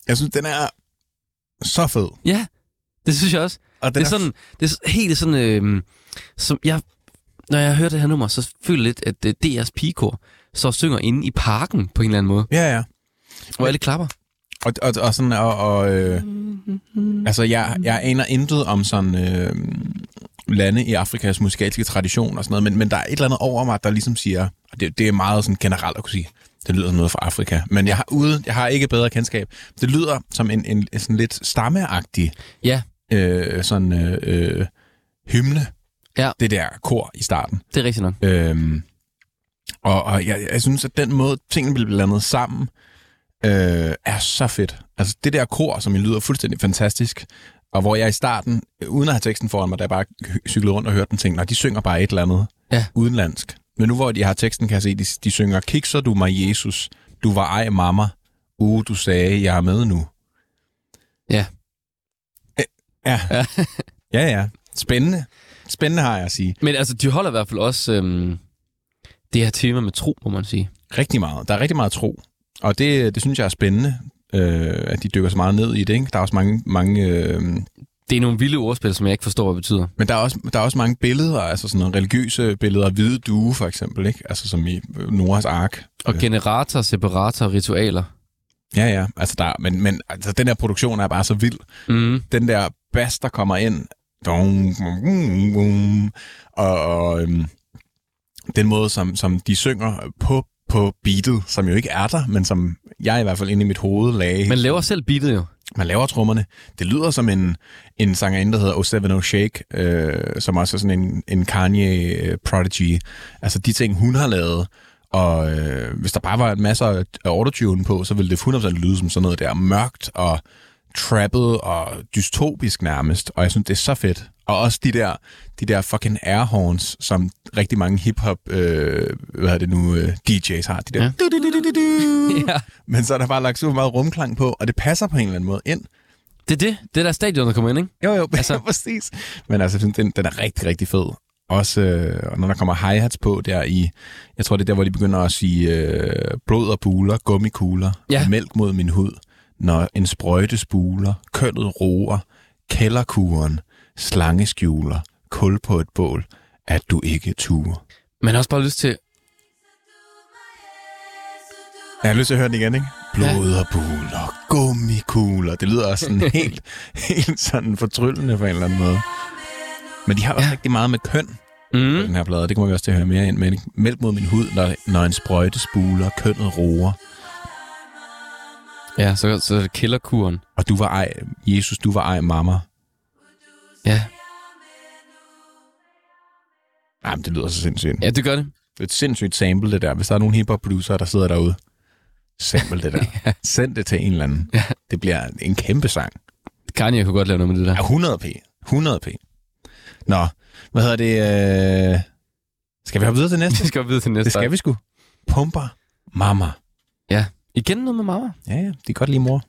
Jeg synes, den er så fed. ja, det synes jeg også. Og Det er sådan, det er helt sådan, øh, som jeg, når jeg hører det her nummer, så føler jeg lidt, at øh, DR's pigekor så synger inde i parken på en eller anden måde, Ja, ja. hvor alle klapper. Og, og, og sådan, og, og øh, altså, jeg, jeg aner intet om sådan øh, lande i Afrikas musikalske tradition og sådan noget, men, men der er et eller andet over mig, der ligesom siger, og det, det er meget sådan generelt at kunne sige, det lyder som noget fra Afrika, men jeg har, ude, jeg har ikke bedre kendskab. Det lyder som en, en, en sådan lidt stammeagtig Ja, øh, sådan øh, øh, hymne, Ja. det der kor i starten. det er rigtigt nok. Øhm, og og jeg, jeg synes, at den måde, tingene bliver blandet sammen, øh, er så fedt. Altså det der kor, som lyder fuldstændig fantastisk, og hvor jeg i starten, øh, uden at have teksten foran mig, da jeg bare cyklede rundt og hørte den, tænkte, "Nå, de synger bare et eller andet Ja. udenlandsk. Men nu hvor de har teksten, kan jeg se, de, de synger, Kikser du mig, Jesus, du var ej mamma, uh, du sagde, jeg er med nu. Ja. Ja. ja, ja. Spændende. Spændende har jeg at sige. Men altså, de holder i hvert fald også øhm, det her tema med tro, må man sige. Rigtig meget. Der er rigtig meget tro. Og det, det synes jeg er spændende, øh, at de dykker så meget ned i det. Ikke? Der er også mange, mange øh, Det er nogle vilde ordspil, som jeg ikke forstår, hvad det betyder. men der er, også, der er også mange billeder, altså sådan nogle religiøse billeder, hvide due for eksempel, ikke? altså som i øh, Noras ark. Og generator, separator, ritualer. Ja, ja, altså der, men, men altså, den her produktion er bare så vild. Mm. Den der bass, der kommer ind, dum, dum, dum, og, og øhm, den måde, som, som de synger på, på beatet, som jo ikke er der, men som jeg i hvert fald inde i mit hoved lagde. Man laver selv beatet jo. Man laver trommerne. Det lyder som en, en sangerinde, der hedder O Seven O Shake, øh, som også er sådan en, en Kanye øh, prodigy. Altså de ting, hun har lavet. Og øh, hvis der bare var en masse af autotune på, så ville det 100% lyde som sådan noget der mørkt og trappet og dystopisk nærmest. Og jeg synes, det er så fedt. Og også de der, de der fucking airhorns, som rigtig mange hip-hop, øh, hvad er det nu, øh, DJ's har. De der Ja. du-du-du-du-du. Ja. Men så er der bare lagt super meget rumklang på, og det passer på en eller anden måde ind. Det er det. Det er der stadion, der kommer ind, ikke? Jo, jo, Altså- præcis. Men altså, jeg synes, den, den er rigtig, rigtig fed. Også øh, når der kommer hi-hats på der i, jeg tror, det er der, hvor de begynder at sige øh, blod og buler, gummikugler, Ja. og mælk mod min hud, når en sprøjte spuler, kønnet roer, kælderkuren, slangeskjuler, kul på et bål, at du ikke turer. Man har også bare lyst til... Jeg har lyst til at høre den igen, ikke? Blod og buler, gummikugler. Det lyder også sådan helt, helt sådan fortryllende på en eller anden måde. Men de har også Ja. rigtig meget med køn på Mm. den her plade. Det kommer vi også til at høre mere ind med. ikke? Mælk mod min hud, når, når en sprøjte spuler, kønnet roer. Ja, så, så er det killerkuren. Og du var ej, Jesus, du var ej mamma. Ja. Ej, men det lyder så sindssygt. ja, det gør det. Det er et sindssygt sample, det der. Hvis der er nogle hiphop producer der sidder derude, simpelt, det der. Send det til en eller anden. Ja. Det bliver en kæmpe sang. Kanye kunne godt lave noget med det der. Ja, 100 p. 100 p. Nå, hvad hedder det? Øh... Skal vi hoppe videre til næste? Det skal vi videre til næste det skal vi sgu. Pumper Mama. Ja. Igen noget med mamma. Ja, ja, det er godt lige mor.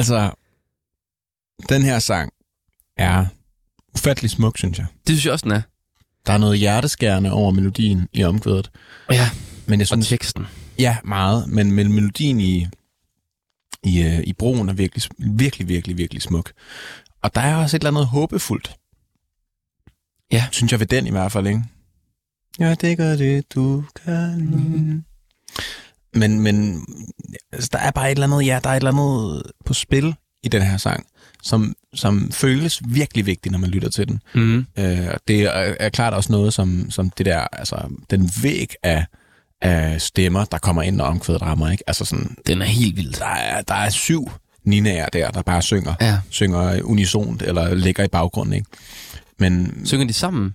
Altså, den her sang er ufattelig smuk, synes jeg. Det synes jeg også, den er. Der er noget hjerteskærende over melodien i omkvædet. Ja. Men jeg Og synes, teksten. ja, meget. Men, men melodien i, i, øh, i broen er virkelig, virkelig, virkelig, virkelig smuk. Og der er også et eller andet håbefuldt. Ja. Synes jeg ved den i hvert fald, ikke? Ja, det gør det, du kan. Men, men altså, der er bare et eller andet, ja, der er et eller andet på spil i den her sang, som, som føles virkelig vigtigt, når man lytter til den. Mm. Øh, og det er, er klart også noget, som, som det der, altså den væg af, af stemmer, der kommer ind, når omkvædet rammer, ikke? Altså sådan, Den er helt vild. der er, der er syv ninaer der, der bare synger, Ja. synger unisont, eller ligger i baggrunden, ikke? Men Synger de sammen?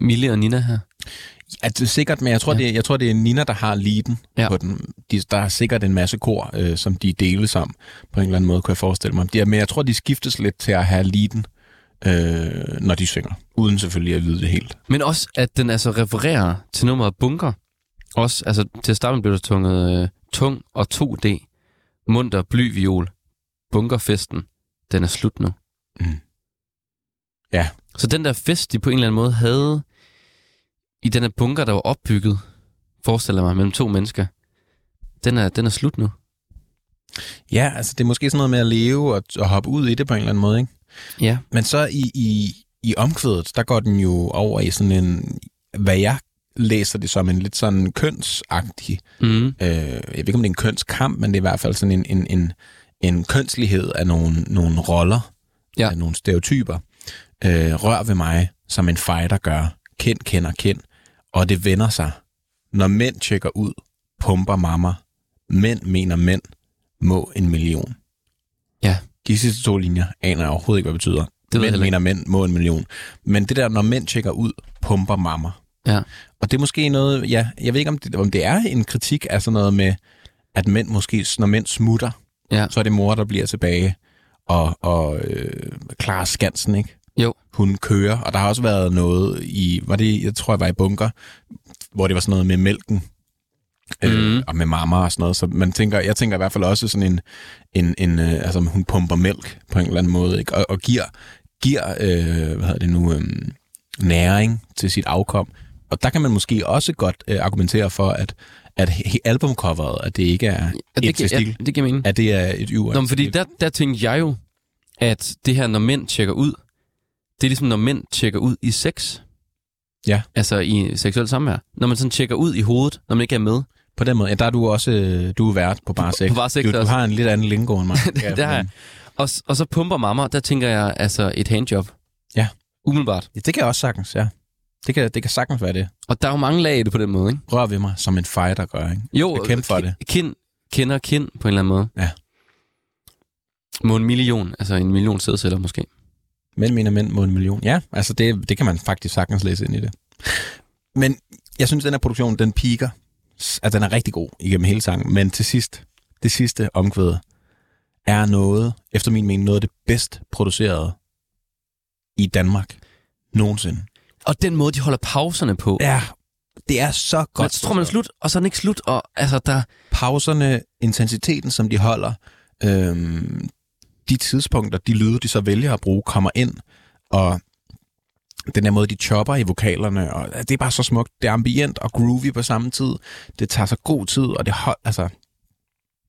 Mille og Nina her? Ja, det er sikkert, men jeg tror, Ja. det, jeg tror, det er Nina, der har leaden Ja. på den. De, der er sikkert en masse kor, øh, som de deles om på en eller anden måde, kunne jeg forestille mig. De men jeg tror, de skiftes lidt til at have leaden, øh, når de synger. Uden selvfølgelig at vide det helt. Men også, at den altså refererer til nummeret Bunker. Også, altså til at starte med blev der tunget øh, tung og 2D. Munter, bly, viol. Bunkerfesten. Den er slut nu. Mm. Ja. Så den der fest, de på en eller anden måde havde i den her bunker, der var opbygget, forestiller mig, mellem to mennesker, den er, den er slut nu. Ja, altså det er måske sådan noget med at leve og, og hoppe ud i det på en eller anden måde, ikke? Ja. Men så i, i, i omkvædet, der går den jo over i sådan en, hvad jeg læser det som en lidt sådan kønsagtig, Mm. øh, jeg ved ikke om det er en kønskamp, men det er i hvert fald sådan en, en, en, en kønslighed af nogle, nogle roller, Ja. af nogle stereotyper. Øh, rør ved mig, som en fighter gør. Kend, kender, kend. Og det vender sig. Når mænd tjekker ud, pumper mamma. Mænd mener mænd, må en million. Ja. De sidste to linjer aner jeg overhovedet ikke, hvad det betyder. Det mænd mener mænd, må en million. Men det der, når mænd tjekker ud, pumper mamma. Ja. Og det er måske noget, ja, jeg ved ikke, om det, om det er en kritik af sådan noget med, at mænd måske, når mænd smutter, Ja. så er det mor, der bliver tilbage og, og øh, klarer skansen, ikke? Jo. Hun kører, og der har også været noget i, var det, jeg tror, jeg var i bunker, hvor det var sådan noget med mælken, øh, Mhm. og med mamma og sådan noget, så man tænker, jeg tænker i hvert fald også sådan en, en, en øh, altså hun pumper mælk på en eller anden måde, ikke? Og, og giver, giver øh, hvad hedder det nu, øh, næring til sit afkom. Og der kan man måske også godt øh, argumentere for, at, at albumcoveret, at det ikke er Ja, et det, til gi- stil, ja, det giver mening. at det er et yver. Nå, fordi der, der tænkte jeg jo, at det her, når mænd tjekker ud, det er ligesom, når mænd tjekker ud i sex. Ja. Altså i seksuel samvær. Når man sådan tjekker ud i hovedet, når man ikke er med. På den måde, ja, der er du også øh, du er vært på bare sex. på Bare Sex du, du har en lidt anden lingo end mig. det, det har jeg. Og, og så pumper mamma, der tænker jeg altså et handjob. Ja. Umiddelbart. Ja, det kan jeg også sagtens, ja. Det kan, det kan sagtens være det. Og der er jo mange lag i det på den måde, ikke? Rør ved mig, som en fighter gør, ikke? Jo, Jeg kæmper for det. Kind, kender kind på en eller anden måde. Ja. Må en million, altså en million sædceller måske. Mænd mener mænd mod en million. Ja, altså det, det kan man faktisk sagtens læse ind i det. Men jeg synes, den her produktion, den piker. At den er rigtig god igennem hele sangen. Men til sidst, det sidste omkvæd, er noget, efter min mening, noget af det bedst producerede i Danmark nogensinde. Og den måde, de holder pauserne på. Ja, det er så godt. Men så tror man er slut, og så er den ikke slut. Og altså, der, pauserne, intensiteten, som de holder, øhm, de tidspunkter, de lyde, de så vælger at bruge, kommer ind, og den der måde, de chopper i vokalerne, og det er bare så smukt. Det er ambient og groovy på samme tid. Det tager sig god tid, og det hold, altså...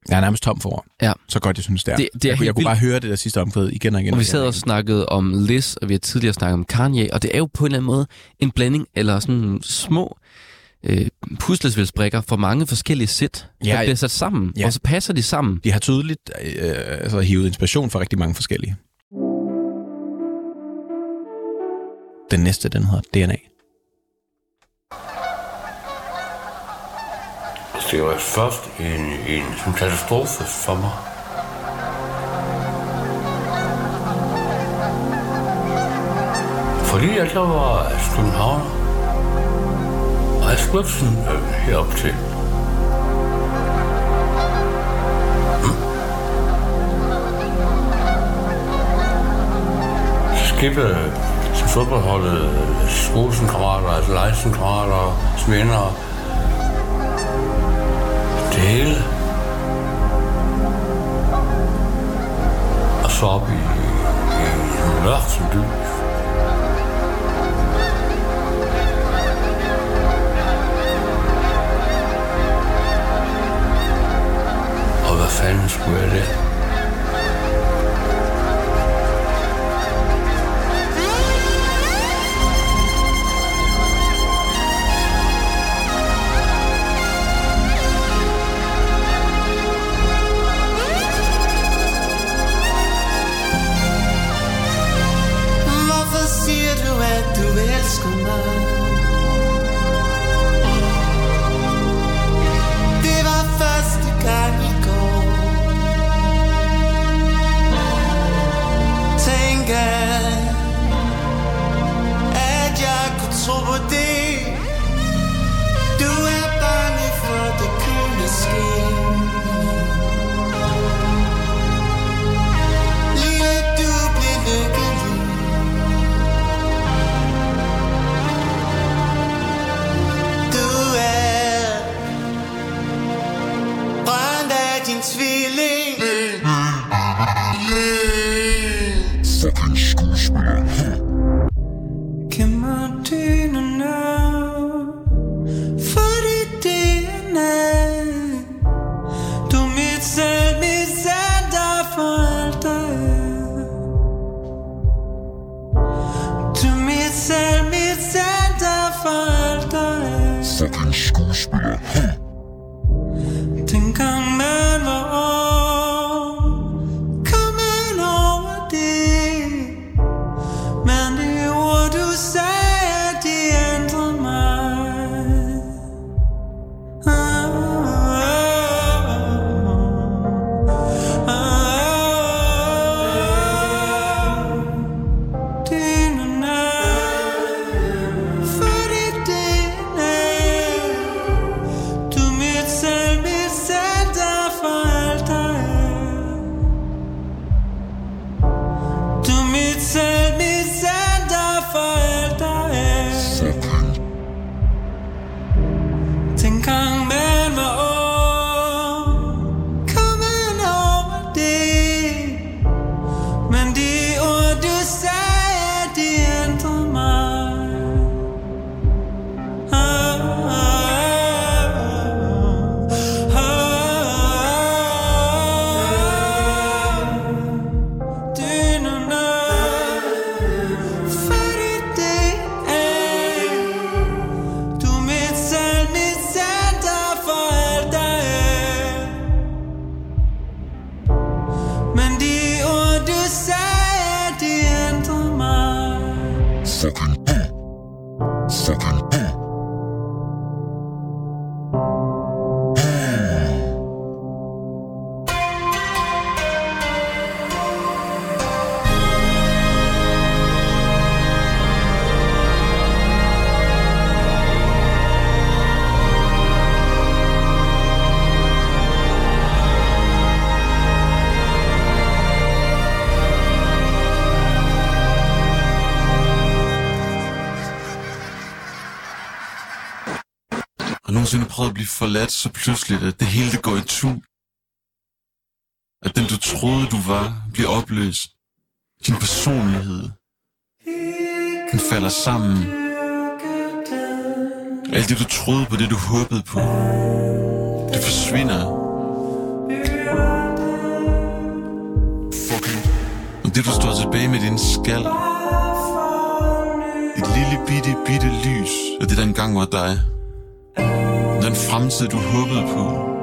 Jeg er nærmest tom for ord. Ja. Så godt, jeg synes, det er. Det- det er jeg, kunne- jeg kunne vildt. bare høre det der sidste omkvæd igen og igen. og vi sad og snakkede om Liz, og vi har tidligere snakket om Kanye, og det er jo på en eller anden måde en blanding, eller sådan små øh, puslespilsbrikker for mange forskellige sæt, Ja, der bliver sat sammen, ja. og så passer de sammen. De har tydeligt øh, altså, hivet inspiration fra rigtig mange forskellige. Den næste, den hedder DNA. Det var først en, en sådan katastrofe for mig. Fordi at jeg var københavner, Rasmussen øh, herop til. Hmm. Så til øh, fodboldholdet øh, skolekammerater, altså lejsenkammerater, Svinder, det hele. Og så op i, i mørkt som lys. Og hvad fanden skulle forladt så pludseligt, at det hele det går i tu? At den du troede du var, bliver opløst. Din personlighed. Den falder sammen. Alt det du troede på, det du håbede på. Det forsvinder. Og det du står tilbage med din skal. Et lille bitte, bitte lys af det, der engang var dig. Fremtid, du håbede på.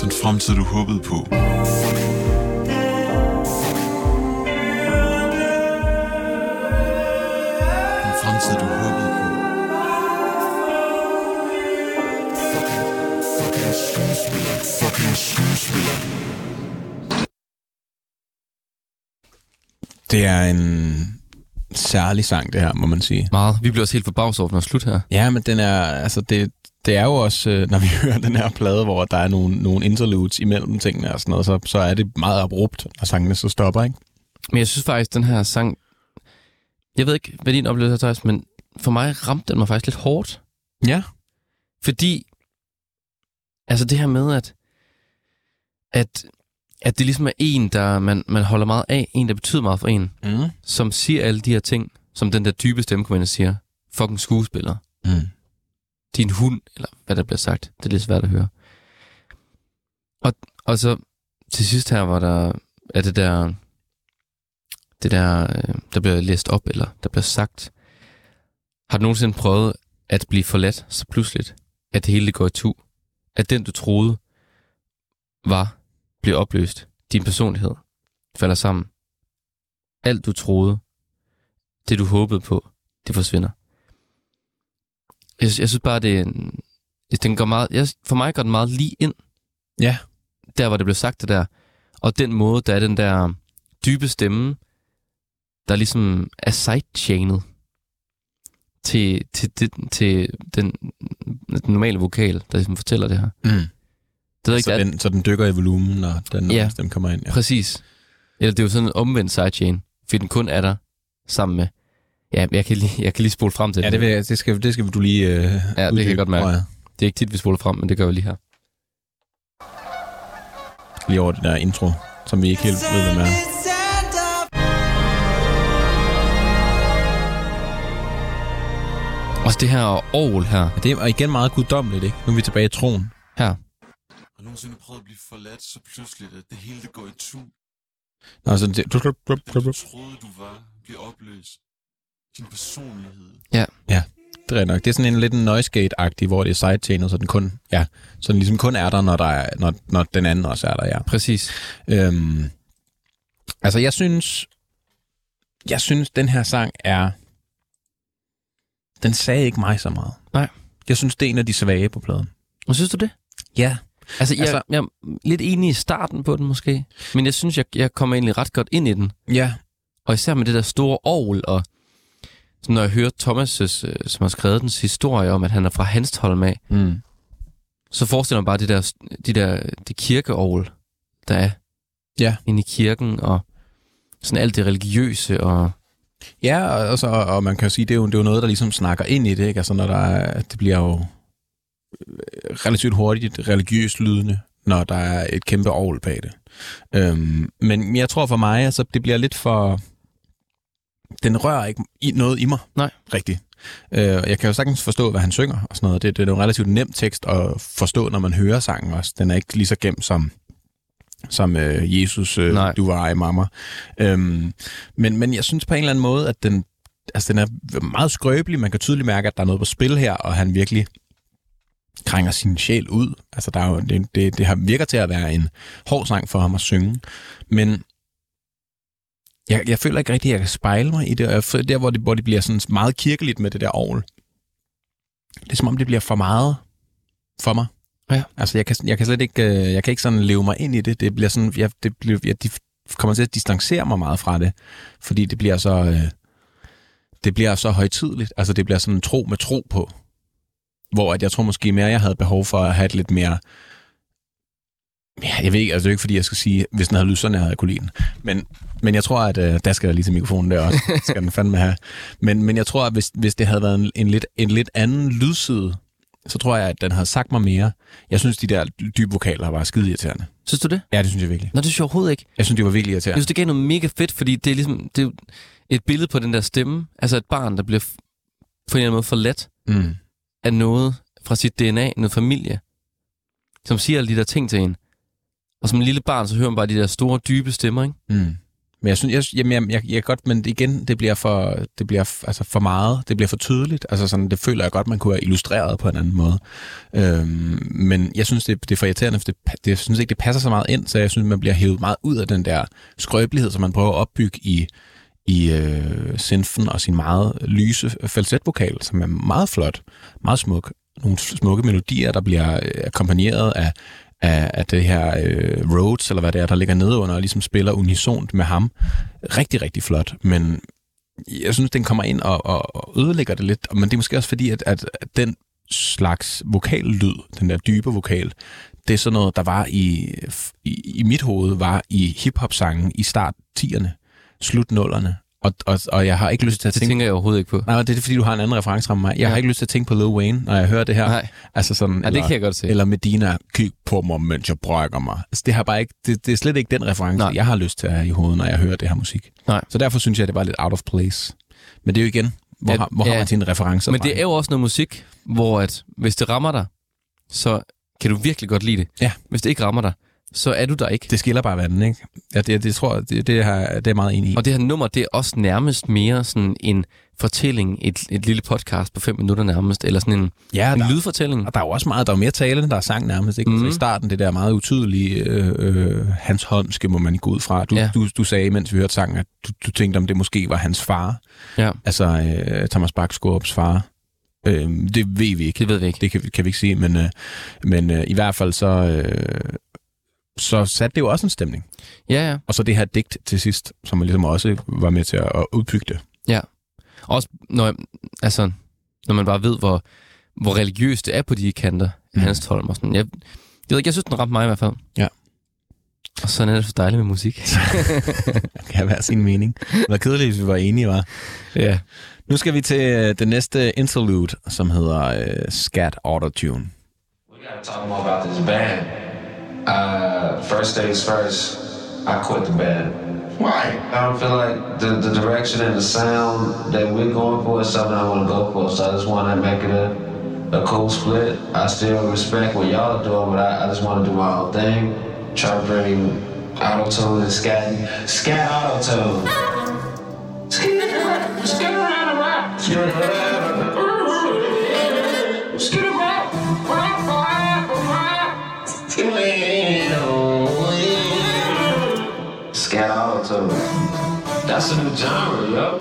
Den fremtid, du håbede på. Den fremtid, du håbede på. Fucking skuespiller. Fucking skuespiller. Det er en særlig sang, det her, må man sige. Meget. Vi bliver også helt forbavset over, når slut her. Ja, men den er, altså det, det er jo også, øh, når vi hører den her plade, hvor der er nogle, nogle interludes imellem tingene og sådan noget, så, så er det meget abrupt, når sangene så stopper, ikke? Men jeg synes faktisk, den her sang... Jeg ved ikke, hvad din oplevelse er, Thijs, men for mig ramte den mig faktisk lidt hårdt. Ja. Fordi, altså det her med, at, at, at det ligesom er en, der man, man holder meget af, en, der betyder meget for en, Mm. som siger alle de her ting, som den der dybe stemme, kunne man siger, fucking skuespiller, Mm. din hund, eller hvad der bliver sagt. Det er lidt svært at høre. Og, og så til sidst her var der, er det der, det der, øh, der bliver læst op, eller der bliver sagt. Har du nogensinde prøvet at blive forladt så pludseligt, at det hele går i tu? At den, du troede var, bliver opløst. Din personlighed falder sammen. Alt, du troede, det du håbede på, det forsvinder. Jeg, jeg synes bare, det er en, den går meget, jeg, for mig går den meget lige ind, Ja. der hvor det blev sagt det der. Og den måde, der er den der dybe stemme, der ligesom er sidechainet til, til, til, til den, den normale vokal, der ligesom fortæller det her. Mm. Ved jeg så, ikke, den, så den dykker i volumen, når den Ja. ja. stemme kommer ind. Ja. Præcis. Eller det er jo sådan en omvendt sidechain, fordi den kun er der, sammen med... Ja, jeg kan lige, jeg kan lige spole frem til Ja, det, jeg- det, skal, det skal du lige øh, Ja, det kan jeg godt mærke. jeg. Det er ikke tit, vi spoler frem, men det gør vi lige her. Lige over den der intro, som vi ikke helt ved, hvem er. Også det her orgel her. Det er igen meget guddommeligt, ikke? Nu er vi tilbage i troen. Her. Har du nogensinde prøvet at blive forladt så pludseligt, at det hele det går i tu? Nå, sådan, det, Den du troede, du var, bliver opløst. Din personlighed. Ja, det er nok. Det er sådan en lidt en noise gate-agtig, hvor det er sidechainet, så den kun, ja, så den ligesom kun er der, når, der er, når, når den anden også er der, ja. Præcis. Øhm, altså, jeg synes, jeg synes, den her sang er, den sagde ikke mig så meget. Nej. Jeg synes, det er en af de svage på pladen. Og synes du det? Ja. Altså, jeg, Altså- altså, jeg er lidt enig i starten på den måske, men jeg synes, jeg, jeg kommer egentlig ret godt ind i den. Ja. Og især med det der store orgel, og så når jeg hører Thomas, øh, som har skrevet dens historie om, at han er fra Hanstholm af, Mm. så forestiller mig bare det der, de der det kirkeorgel, der er Ja. inde i kirken, og sådan alt det religiøse, og Ja, og, og, så, og man kan jo sige, det er jo, det er jo noget, der ligesom snakker ind i det, ikke? Altså, når der er, det bliver jo relativt hurtigt religiøst lydende, når der er et kæmpe ovl bag det. Øhm, men jeg tror for mig, altså, det bliver lidt for... Den rører ikke i, noget i mig. Nej. Rigtigt. Øh, jeg kan jo sagtens forstå, hvad han synger og sådan noget. Det, det er jo en relativt nem tekst at forstå, når man hører sangen også. Den er ikke lige så gemt som som øh, Jesus, øh, Nej. du var ej mamma. Øhm, men, men jeg synes på en eller anden måde, at den, altså, den er meget skrøbelig. Man kan tydeligt mærke, at der er noget på spil her, og han virkelig krænger sin sjæl ud. Altså, der er jo, det, det, det har virker til at være en hård sang for ham at synge. Men jeg, jeg føler ikke rigtig, at jeg kan spejle mig i det. Og jeg føler, der, hvor det, hvor det bliver sådan meget kirkeligt med det der ovl, det er som om, det bliver for meget for mig. Ja. Altså, jeg kan, jeg kan slet ikke, øh, jeg kan ikke sådan leve mig ind i det. Det bliver sådan, jeg, det bliver, jeg, de kommer til at distancere mig meget fra det, fordi det bliver så, øh, det bliver så højtidligt. Altså, det bliver sådan en tro med tro på. Hvor at jeg tror måske mere, jeg havde behov for at have et lidt mere Ja, jeg ved ikke, altså det er ikke fordi, jeg skal sige, hvis den havde lyst, sådan havde jeg kunne lide den. Men, men jeg tror, at øh, der skal der lige til mikrofonen der også. skal den fandme have. Men, men jeg tror, at hvis, hvis det havde været en, en, lidt, en lidt anden lydside, så tror jeg, at den havde sagt mig mere. Jeg synes, de der dybe vokaler var skide irriterende. synes du det? Ja, det synes jeg virkelig. Nå, det synes jeg overhovedet ikke. Jeg synes, det var virkelig Jeg irriterende. synes, det gav noget mega fedt, fordi det er ligesom det er et billede på den der stemme. Altså et barn, der bliver på en eller anden måde forladt Mm af noget fra sit DNA, noget familie, som siger alle de der ting til en. Og som en lille barn, så hører man bare de der store, dybe stemmer, ikke? Mm. Men jeg synes, jeg, jamen, jeg, jeg, jeg godt, men igen, det bliver for, det bliver altså for meget, det bliver for tydeligt. Altså sådan, det føler jeg godt, man kunne have illustreret på en anden måde. Øhm, men jeg synes, det, det er for irriterende, for det, det, jeg synes ikke, det passer så meget ind, så jeg synes, man bliver hævet meget ud af den der skrøbelighed, som man prøver at opbygge i, i øh, synfen og sin meget lyse falsetvokal, som er meget flot, meget smuk. Nogle smukke melodier, der bliver øh, akkompagneret af, af, af det her øh, Rhodes, eller hvad det er, der ligger nede under og ligesom spiller unisont med ham. Rigtig, rigtig flot, men jeg synes, den kommer ind og, og, og ødelægger det lidt, men det er måske også fordi, at, at, at den slags vokallyd, den der dybe vokal, det er sådan noget, der var i, i, i mit hoved, var i hiphop-sangen i start 10'erne, slut 0'erne, og, og, og jeg har ikke lyst til at Det tænke... tænker jeg overhovedet ikke på. Nej, det er fordi, du har en anden reference fra mig. Jeg ja. har ikke lyst til at tænke på Lil Wayne, når jeg hører det her. Nej. Altså sådan, Ja, det kan jeg godt se. Eller Medina, kig på mig, mens jeg brækker mig. Altså, det, har bare ikke, det, det er slet ikke den reference, Nej. jeg har lyst til at have i hovedet, når jeg hører det her musik. Nej. Så derfor synes jeg, det var lidt out of place. Men det er jo igen, hvor, Ja, har, hvor ja. har man sine referencer Men det er jo også noget musik, hvor at, hvis det rammer dig, så kan du virkelig godt lide det. Ja. Hvis det ikke rammer dig, så er du der ikke. Det skiller bare vandet, ikke? Ja, det, det tror jeg, det, det, er, det er meget enig i. Og det her nummer, det er også nærmest mere sådan en fortælling, et, et lille podcast på fem minutter nærmest, eller sådan en, ja, en der, lydfortælling. og der er jo også meget, der er mere tale, der er sang nærmest, ikke? Mm. Mhm. Altså, I starten, det der meget utydelige øh, øh, Hans Holmske, må man gå ud fra. Du, ja. du, du sagde, mens vi hørte sangen, at du, du tænkte, om det måske var hans far. Ja, Altså øh, Thomas Bakskorps far. Øh, det ved vi ikke. det ved vi ikke. Det kan, kan vi ikke sige, men, øh, men øh, i hvert fald så, øh, så satte det jo også en stemning. Ja, ja. Og så det her digt til sidst, som ligesom også var med til at, udbygge det. Også når, altså, når man bare ved, hvor, hvor religiøst det er på de kanter, mm. Hanstholm og sådan. Jeg, jeg ved ikke, jeg synes, den ramte mig i hvert fald. Og sådan er det så dejligt med musik. kan have hver sin mening. Det var kedeligt, hvis vi var enige, var. ja. Nu skal vi til øh, det næste interlude, som hedder øh, Scat Autotune. We gotta talk more about this band. Uh, first things first, I quit the band. Why? I don't feel like the, the direction and the sound that we're going for is something I want to go for. So I just want to make it a, a cool split. I still respect what y'all are doing, but I, I just want to do my own thing. Try to bring auto tune and scat, scat auto tune. Scat auto tune. That's a new genre, yo.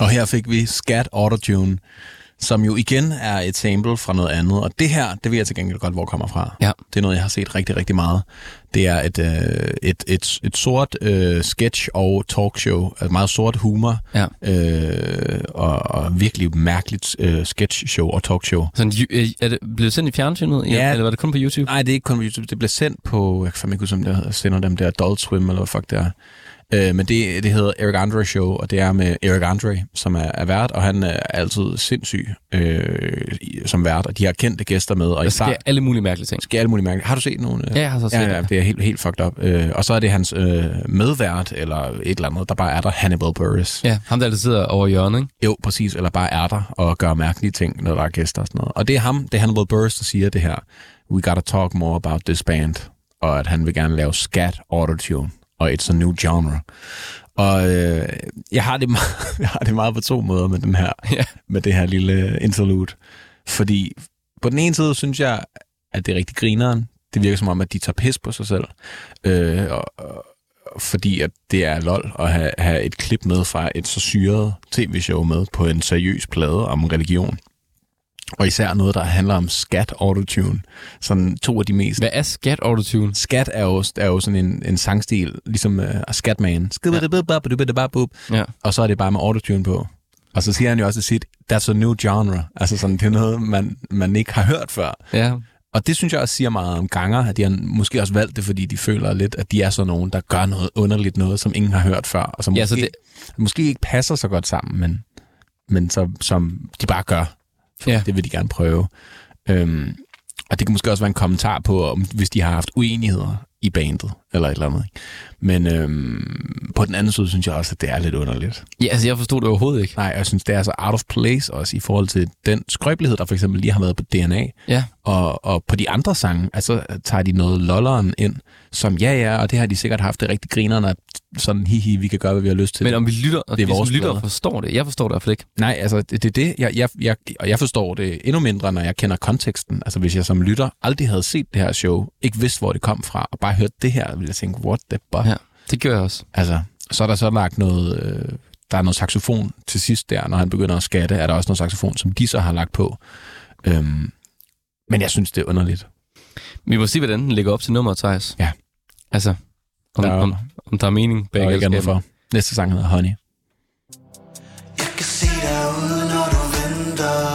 Og her fik vi Scat Autotune, som jo igen er et sample fra noget andet. Og det her, det ved jeg til gengæld godt, hvor kommer fra. Ja. Det er noget, jeg har set rigtig, rigtig meget. Det er et, øh, et, et, et sort øh, sketch- og talkshow. Et meget sort humor. Ja. Øh, og, og virkelig mærkeligt øh, sketch-show og talkshow. Sådan, øh, er det blevet sendt i fjernsynet? Ja. Eller var det kun på YouTube? Nej, det er ikke kun på YouTube. Det bliver sendt på, jeg kan ikke huske, om det sender dem der Adult Swim, eller hvad fuck det er. Øh, men det, det hedder Eric Andre Show, og det er med Eric Andre, som er, er vært, og han er altid sindssyg øh, som vært, og de har kendte gæster med. Og Der sker start, alle mulige mærkelige ting. sker alle mulige mærkelige. Har du set nogle? øh? Ja, jeg har så set ja, ja, det. er helt, helt fucked up. Øh, og så er det hans øh, medvært, eller et eller andet, der bare er der, Hannibal Buress. Ja, ham der altid sidder over hjørnet, ikke? Jo, præcis, eller bare er der og gør mærkelige ting, når der er gæster og sådan noget. Og det er ham, det er Hannibal Buress, der siger det her. We gotta talk more about this band. Og at han vil gerne lave scat autotune. Og it's a new genre. Og øh, jeg, har det meget, jeg har det meget på to måder med, den her, Ja. med det her lille interlude. Fordi på den ene side synes jeg, at det er rigtig grineren. Det virker som om, at de tager pis på sig selv. Øh, og, og, fordi at det er lol at have, have et klip med fra et så syret tv-show med på en seriøs plade om religion. Og især noget, der handler om scat autotune. Sådan to af de mest... Hvad er scat autotune? Scat er jo, er jo sådan en, en sangstil, ligesom uh, Scatman. Ja. Og så er det bare med autotune på. Og så siger han jo også sit, that's a new genre. Altså sådan, det er noget, man, man ikke har hørt før. Ja. Og det synes jeg også siger meget om ganger, at de har måske også valgt det, fordi de føler lidt, at de er sådan nogen, der gør noget underligt noget, som ingen har hørt før, og som Ja, måske, så det... måske ikke passer så godt sammen, men, men så, som de bare gør. Ja. Det vil de gerne prøve. Øhm, og det kan måske også være en kommentar på, om, hvis de har haft uenigheder i bandet, eller et eller andet. Men øhm, på den anden side synes jeg også, at det er lidt underligt. Ja, altså jeg forstod det overhovedet ikke. Nej, jeg synes, det er så out of place også i forhold til den skrøbelighed, der for eksempel lige har været på DNA. Ja. Og, og på de andre sange, altså tager de noget lolleren ind, som ja, ja, og det har de sikkert haft det rigtig grinerne, at sådan hihi, vi kan gøre, hvad vi har lyst til. Men om vi lytter, Det er vores lytter forstår det. Jeg forstår det i hvert fald ikke. Nej, altså det det er det, jeg, jeg, jeg, og jeg forstår det endnu mindre, når jeg kender konteksten. Altså hvis jeg som lytter aldrig havde set det her show, ikke vidste, hvor det kom fra, og bare hørt det her, ville jeg tænke, what the fuck? Ja, det gør jeg også. Altså, så er der så lagt noget, øh, der er noget saxofon til sidst der, når han begynder at skatte, er der også noget saxofon, som de så har lagt på. Øhm, men jeg synes, det er underligt. Vi må se, hvordan den ligger op til nummeret, Thijs. Ja. Altså, om, Der er- om, om der er mening bag Der er ikke andet galskaben. for. Næste sang hedder Honey. Jeg kan se dig ude, når du venter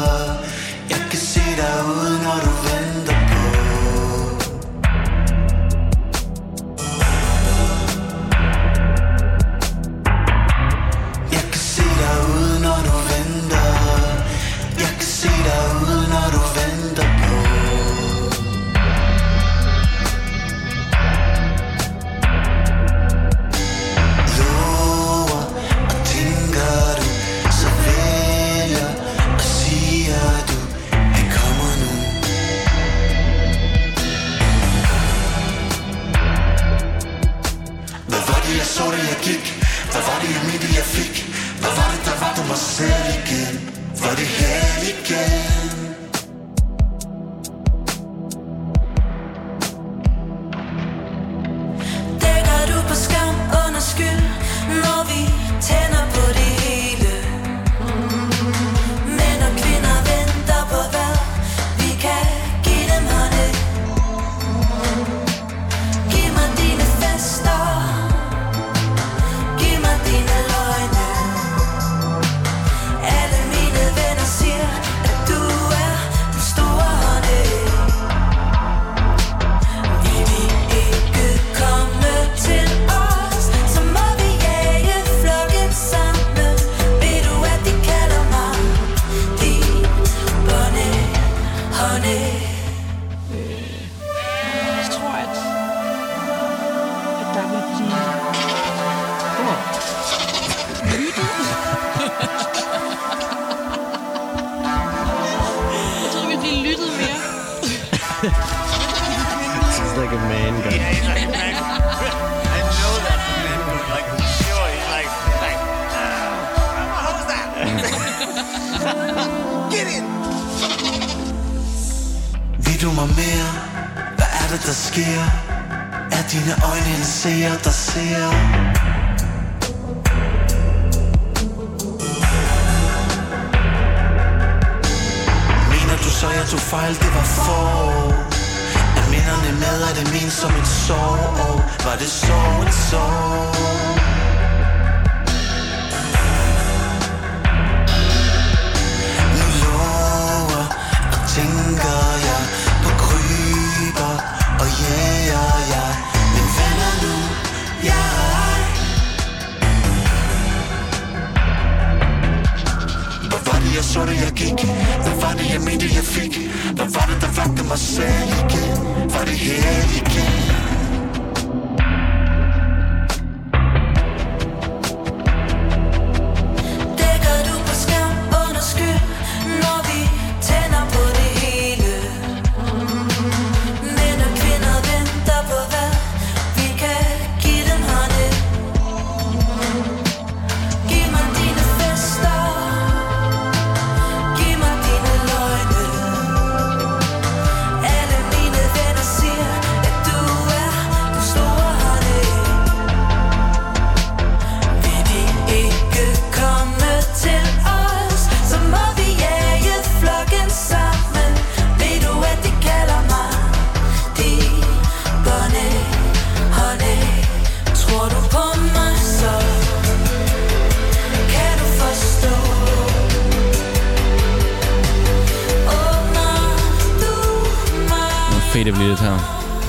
Nu fader vi lidt her.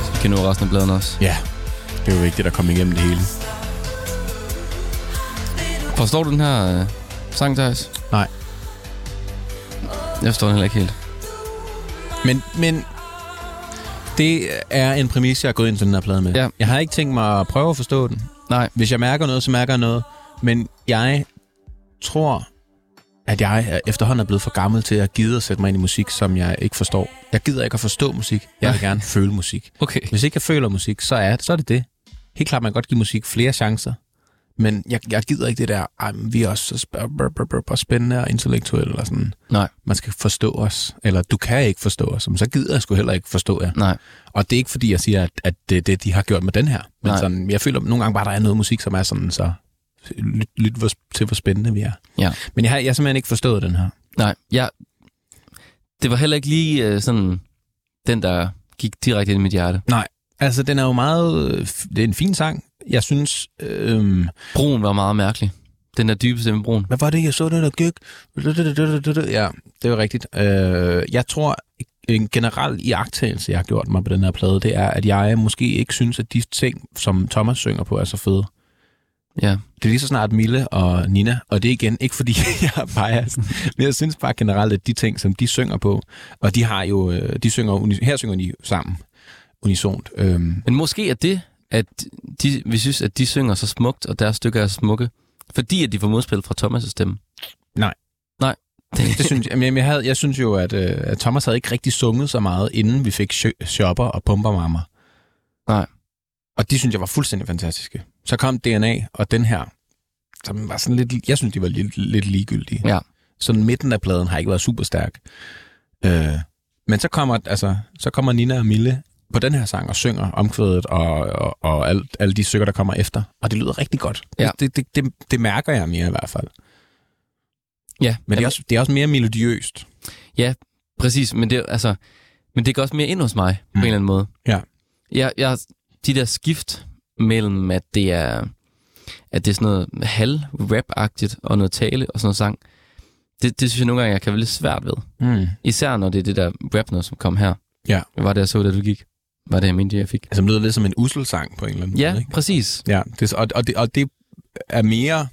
Så vi kan nå resten af bladen også. Ja, det er jo vigtigt at komme igennem det hele. Forstår du den her øh, sang, Thijs? Nej. Jeg forstår den heller ikke helt. Men, men det er en præmis, jeg er gået ind til den her plade med. Ja. Jeg har ikke tænkt mig at prøve at forstå den. Nej. Hvis jeg mærker noget, så mærker jeg noget. Men jeg tror, at jeg er- efterhånden er blevet for gammel til at gide at sætte mig ind i musik, som jeg ikke forstår. Jeg gider ikke at forstå musik. Jeg vil gerne føle musik. Okay. Hvis ikke jeg føler musik, så er, så er det det. Helt klart, man kan godt give musik flere chancer. Men jeg, jeg gider ikke det der, Ej, vi er også så sp- spændende og intellektuelle. Eller sådan. Nej. Man skal forstå os. Eller du kan ikke forstå os. Men så gider jeg sgu heller ikke forstå jer. Nej. Og det er ikke fordi, jeg siger, at, at det er det, de har gjort med den her. Men Nej. sådan, jeg føler nogle gange bare, der er noget musik, som er sådan, så lyt, lyt hvor, til, hvor spændende vi er. Ja. Men jeg har, jeg har simpelthen ikke forstået den her. Nej, jeg... Det var heller ikke lige øh, sådan den, der gik direkte ind i mit hjerte. Nej. Altså, den er jo meget... øh, Det er en fin sang. Jeg synes... Øhm, Broen var meget mærkelig. Den der dybe stemme broen. hvad var det, jeg så det, der gik? Ja, det jo rigtigt. Øh, jeg tror, en generel iagttagelse, jeg har gjort mig på den her plade, det er, at jeg måske ikke synes, at de ting, som Thomas synger på, er så fede. Ja. Det er lige så snart Mille og Nina, og det er igen ikke fordi, jeg er biased, men jeg synes bare generelt, at de ting, som de synger på, og de har jo, øh, de synger, her synger de sammen, unisont. Øhm, Men måske er det, at de, vi synes, at de synger så smukt, og deres stykker er smukke, fordi at de får modspil fra Thomas' stemme. Nej. Nej. det synes jeg, men jeg, havde, jeg synes jo, at, øh, at Thomas havde ikke rigtig sunget så meget, inden vi fik Sh- Shopper og Pumpermammer. Nej. Og de synes jeg var fuldstændig fantastiske. Så kom DNA, og den her, som var sådan lidt, jeg synes, de var lidt, lidt ligegyldige. Ja. Sådan midten af pladen har ikke været super stærk. Øh, men så kommer, altså, så kommer Nina og Mille på den her sang og synger omkvædet og, og, og alt, alle de stykker, der kommer efter. Og det lyder rigtig godt. Ja. Det, det, det, det mærker jeg mere i hvert fald. Ja, Men det er, også, det er også mere melodiøst. Præcis, men det, altså, men det går også mere ind hos mig, mm. på en eller anden måde. Ja. Jeg, jeg, de der skift mellem, at det er, at det er sådan noget halv-rap-agtigt, og noget tale og sådan noget sang, det, det synes jeg nogle gange, jeg kan være lidt svært ved. Mm. Især når det er det der rap noget, som kom her. Ja. Var det, jeg så, da du gik? Var det, jeg mente, jeg fik? Som lyder lidt som en usselsang på en eller anden Ja, måde. Ikke? præcis. Ja, det, og, og, det, og det er mere...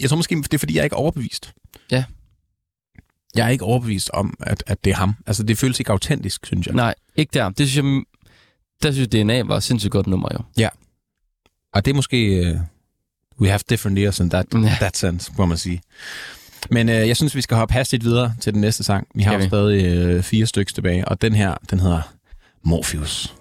Jeg tror måske, det er, fordi jeg er ikke overbevist. Ja. Jeg er ikke overbevist om, at, at det er ham. Altså, det føles ikke autentisk, synes jeg. Nej, ikke der. Det synes jeg, der synes jeg, DNA var et sindssygt godt nummer, jo. Og det er måske... Uh, we have different ears in that, Ja. that sense, må man sige. Men uh, jeg synes, vi skal hoppe hastigt videre til den næste sang. Vi har jo stadig uh, fire stykker tilbage, og den her, den hedder Morpheus.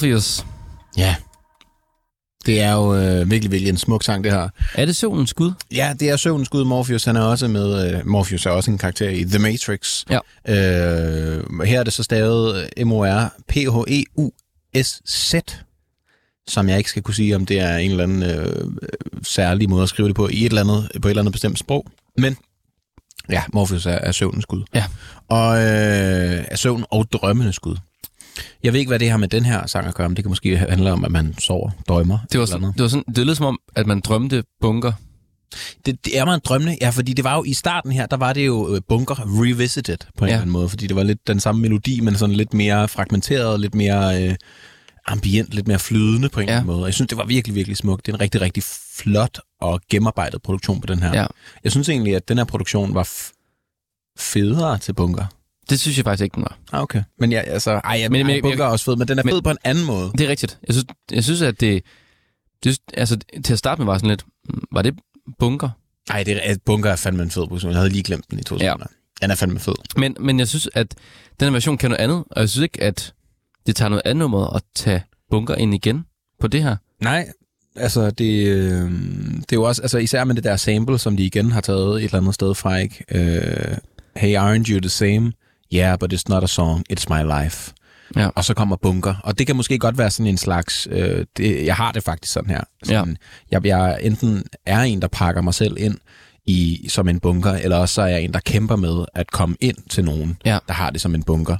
Morpheus. Ja. Det er jo øh, virkelig, virkelig en smuk sang, det her. Er det søvnens skud? Ja, det er søvnens skud. Morpheus, han er også med. Øh, Morpheus er også en karakter i The Matrix. Ja. Øh, her er det så stavet M-O-R-P-H-E-U-S-Z, som jeg ikke skal kunne sige, om det er en eller anden øh, særlig måde at skrive det på i et eller andet, på et eller andet bestemt sprog. Men ja, Morpheus er, er søvnens skud. Ja. Og øh, er søvn og drømmenes skud. Jeg ved ikke, hvad det har med den her sang at gøre, men det kan måske handle om, at man sover, drømmer. Det var, eller sådan, det var sådan, det lød som om, at man drømte bunker. Det, det er meget drømmende, ja, fordi det var jo i starten her, der var det jo øh, Bunker Revisited på en Ja. eller anden måde, fordi det var lidt den samme melodi, men sådan lidt mere fragmenteret, lidt mere øh, ambient, lidt mere flydende på en Ja. eller anden måde. Jeg synes, det var virkelig, virkelig smukt. Det er en rigtig, rigtig flot og gennemarbejdet produktion på den her. Ja. Jeg synes egentlig, at den her produktion var f- federe til Bunker. Det synes jeg faktisk ikke, den var. Ah, okay. Men ja, altså, ej, jeg, Men- men, ej, Bunker er også fed, men den er men- fed på en anden måde. Det er rigtigt. Jeg synes, jeg synes at det, det... Altså, til at starte med var sådan lidt... mm, Var det bunker? Nej, det er, Bunker er fandme en fed produktion. Jeg havde lige glemt den i to Ja. sekunder. Den er fandme fed. Men, men jeg synes, at den her version kan noget andet, og jeg synes ikke, at det tager noget andet nummer at tage bunker ind igen på det her. Nej, altså det, øh, det er jo også, altså især med det der sample, som de igen har taget et eller andet sted fra, ikke? Øh, hey, aren't you the same? Yeah, but it's not a song, it's my life. Ja. Og så kommer bunker. Og det kan måske godt være sådan en slags... Øh, det, jeg har det faktisk sådan her. Sådan, jeg, jeg enten er en, der pakker mig selv ind i som en bunker, eller også så er jeg en, der kæmper med at komme ind til nogen, Ja. der har det som en bunker.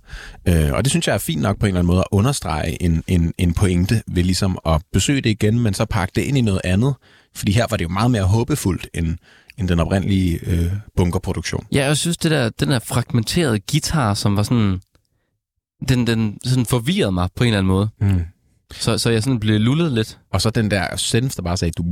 Øh, og det synes jeg er fint nok på en eller anden måde at understrege en, en, en pointe ved ligesom at besøge det igen, men så pakke det ind i noget andet. Fordi her var det jo meget mere håbefuldt end, end den oprindelige øh, bunkerproduktion. Ja, jeg synes, det der, den der fragmenterede guitar, som var sådan... Den, den sådan forvirrede mig på en eller anden måde. Mm. Så, så jeg sådan blev lullet lidt. Og så den der synth, der bare sagde... Du,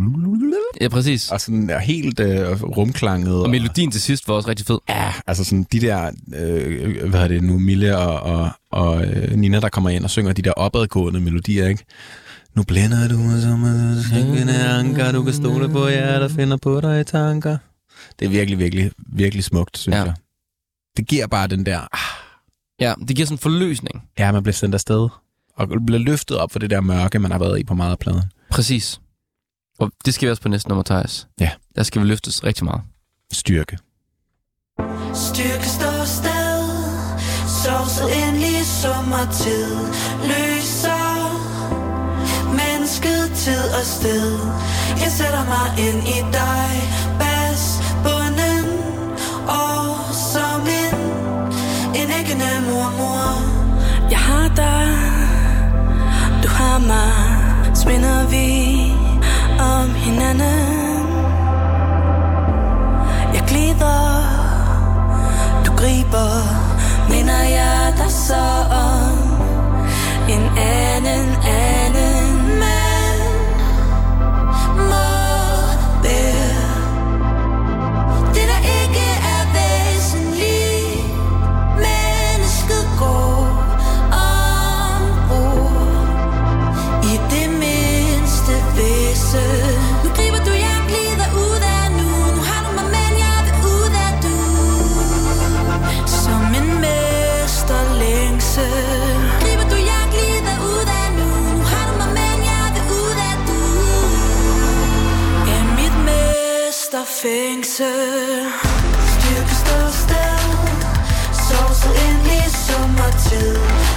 Ja, præcis. og sådan der helt øh, rumklanget. Og melodien til sidst var også rigtig fed. Ja, altså sådan de der, øh, hvad er det nu, Mille og, og, og øh, Nina, der kommer ind og synger de der opadgående melodier, ikke? Nu blænder du mig som en syngende anker, du kan stole på jer, der finder på dig i tanker. Det er virkelig, virkelig, virkelig smukt, synes Ja. jeg. Det giver bare den der, ah, Ja, det giver sådan en forløsning. ja, man bliver sendt afsted, og bliver løftet op for det der mørke, man har været i på meget af pladen. Præcis. Og det skal vi også på næste nummer, Thijs. Ja. Der skal vi løftes rigtig meget. Styrke. Styrke står sted Sov så endelig sommertid Løser men tid og sted. Jeg sætter mig ind i dig Bas, bunden Og som en En æggende mormor. Jeg har dig Du har mig Sminder vi om hinanden. Jeg glider Du griber Minder jeg dig så om En anden, anden. Fængsel. Styrke stå sted Sovset ind i sommertid.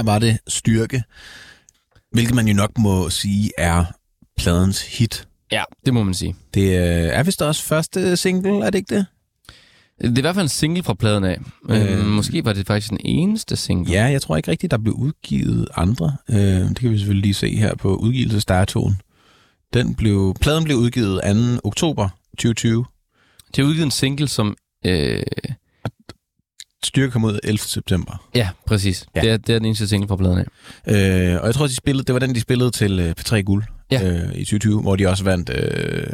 Her var det Styrke, hvilket man jo nok må sige er pladens hit. Ja, det må man sige. Det øh, er vist også første single, er det ikke det? Det er i hvert fald en single fra pladen af. Øh, Øh. måske var det faktisk den eneste single. Ja, jeg tror ikke rigtigt, der blev udgivet andre. Øh, det kan vi selvfølgelig lige se her på udgivelsesdatoen. Den blev, pladen blev udgivet 2. oktober 2020. De har udgivet en single, som... Øh, Styrke kom ud 11. september. ja, præcis. Ja. Det, er, det er den eneste single fra pladen af. Øh, og jeg tror, de spillede, det var den, de spillede til øh, P3 Guld Ja. øh, i 2020, hvor de også vandt øh,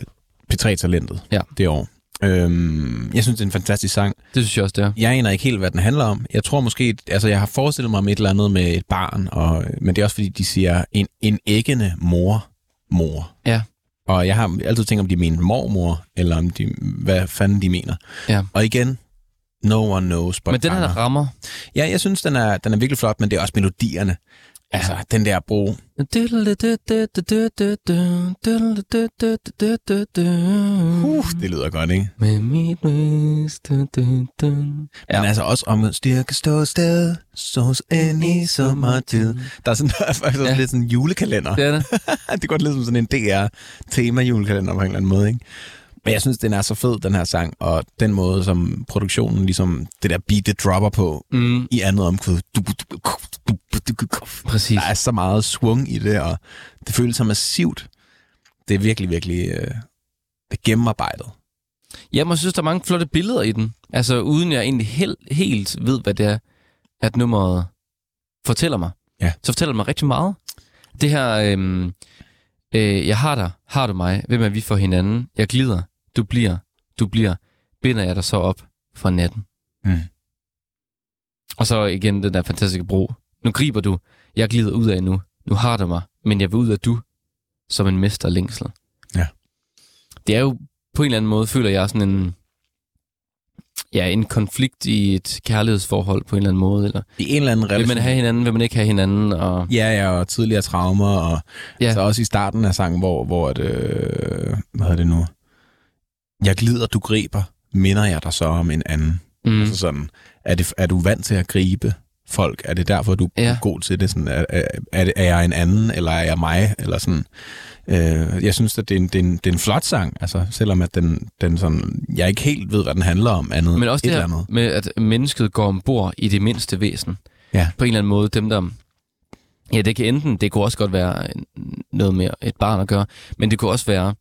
P3-talentet Ja. det år. Øhm, jeg synes, det er en fantastisk sang. Det synes jeg også, det er. Jeg aner ikke helt, hvad den handler om. Jeg tror måske, altså jeg har forestillet mig om et eller andet med et barn, og, men det er også fordi, de siger en, en æggende mor, mor. Ja. Og jeg har altid tænkt, om de mener mormor, eller om de, hvad fanden de mener. Ja. Og igen, no one knows but Men den her rammer... Ja, jeg synes, den er, den er virkelig flot, men det er også melodierne. Altså, den der bro. Uh, det lyder godt, ikke? Med mit mest... Ja. Men altså også om styrke stå sted, sås ind i sommertid. Der er, sådan, der er faktisk Ja. lidt sådan en julekalender. Det er det. det går lidt som sådan en DR-tema-julekalender på en eller anden måde, ikke? Men jeg synes, den er så fed, den her sang, og den måde, som produktionen, ligesom det der beat, det dropper på Mm, i andet omkvæd. præcis. Der er så meget swung i det, og det føles så massivt. Det er virkelig, virkelig øh, det gennemarbejdet. Ja, man synes, der er mange flotte billeder i den. Altså, uden jeg egentlig helt, helt ved, hvad det er, at nummeret fortæller mig. Ja. Så fortæller det mig rigtig meget. Det her, øhm, øh, jeg har dig, har du mig, hvem er vi for hinanden? Jeg glider, du bliver, du bliver, binder jeg dig så op for natten. Mm. Og så igen den der fantastiske bro. Nu griber du, jeg glider ud af nu. Nu har du mig, men jeg vil ud af du, som en mester længsel. Ja. Det er jo på en eller anden måde, føler jeg sådan en... ja, en konflikt i et kærlighedsforhold på en eller anden måde, eller I en eller anden vil relation. man have hinanden, vil man ikke have hinanden, og Ja, ja, og tidligere traumer, og Ja. så også i starten af sangen, hvor, hvor at, øh, hvad hedder det nu? Jeg glider, du griber, minder jeg dig så om en anden. mm, Altså sådan, er, det, er du vant til at gribe folk? Er det derfor, du er Ja. god til det? Sådan, er, er, er, er jeg en anden, eller er jeg mig? Eller sådan. Øh, jeg synes, at det er, en, det, er en, det er en flot sang, altså, selvom at den, den sådan, jeg ikke helt ved, hvad den handler om andet. men også et det her andet. med, at mennesket går ombord i det mindste væsen. Ja. På en eller anden måde, dem der... Ja, det kan enten, det kunne også godt være noget med et barn at gøre, men det kunne også være,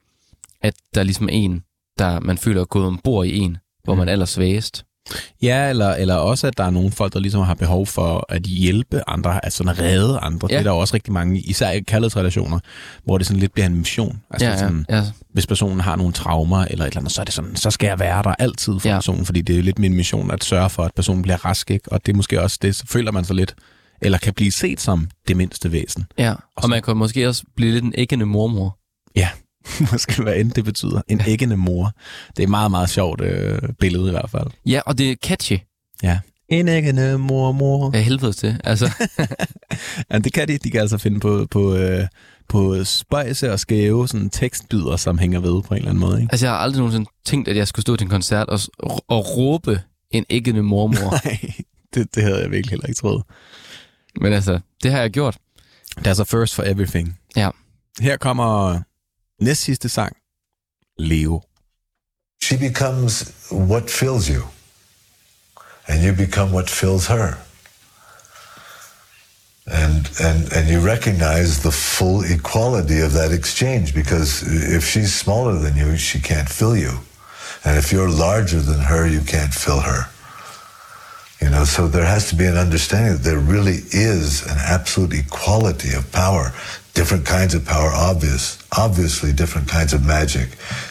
at der ligesom er en, der man føler er gået ombord i en, hvor Mm. man er allersvagest. Ja, eller, eller også, at der er nogle folk, der ligesom har behov for at hjælpe andre, altså at redde andre. Ja. Det er der også rigtig mange, især i kærlighedsrelationer, hvor det sådan lidt bliver en mission. Altså ja, sådan, ja, hvis personen har nogle traumer eller et eller andet, så er det sådan, så skal jeg være der altid for Ja. personen, fordi det er lidt min mission at sørge for, at personen bliver rask, ikke? Og det er måske også det, så føler man sig lidt, eller kan blive set som det mindste væsen. ja. Og man kan måske også blive lidt en æggende mormor. Ja, måske hvad end det betyder. En æggende mor. Det er et meget, meget sjovt øh, billede i hvert fald. Ja, og det er catchy. Ja. En æggende mor, mor. af helvede til. Altså, Ja, det kan de. De kan altså finde på, på, øh, på spøjse og skæve sådan tekstbyder, som hænger ved på en eller anden måde. Ikke? altså, jeg har aldrig nogensinde tænkt, at jeg skulle stå til en koncert og, og råbe en æggende mormor. Nej, det, det havde jeg virkelig heller ikke troet. Men altså, det har jeg gjort. There's a first for everything. Ja. Her kommer næst sidste sang. Leo. She becomes what fills you, and you become what fills her. And, and, and you recognize the full equality of that exchange because if she's smaller than you, she can't fill you. And if you're larger than her, you can't fill her. You know, so there has to be an understanding that there really is an absolute equality of power. Different kinds of power, obvious, obviously different kinds of magic,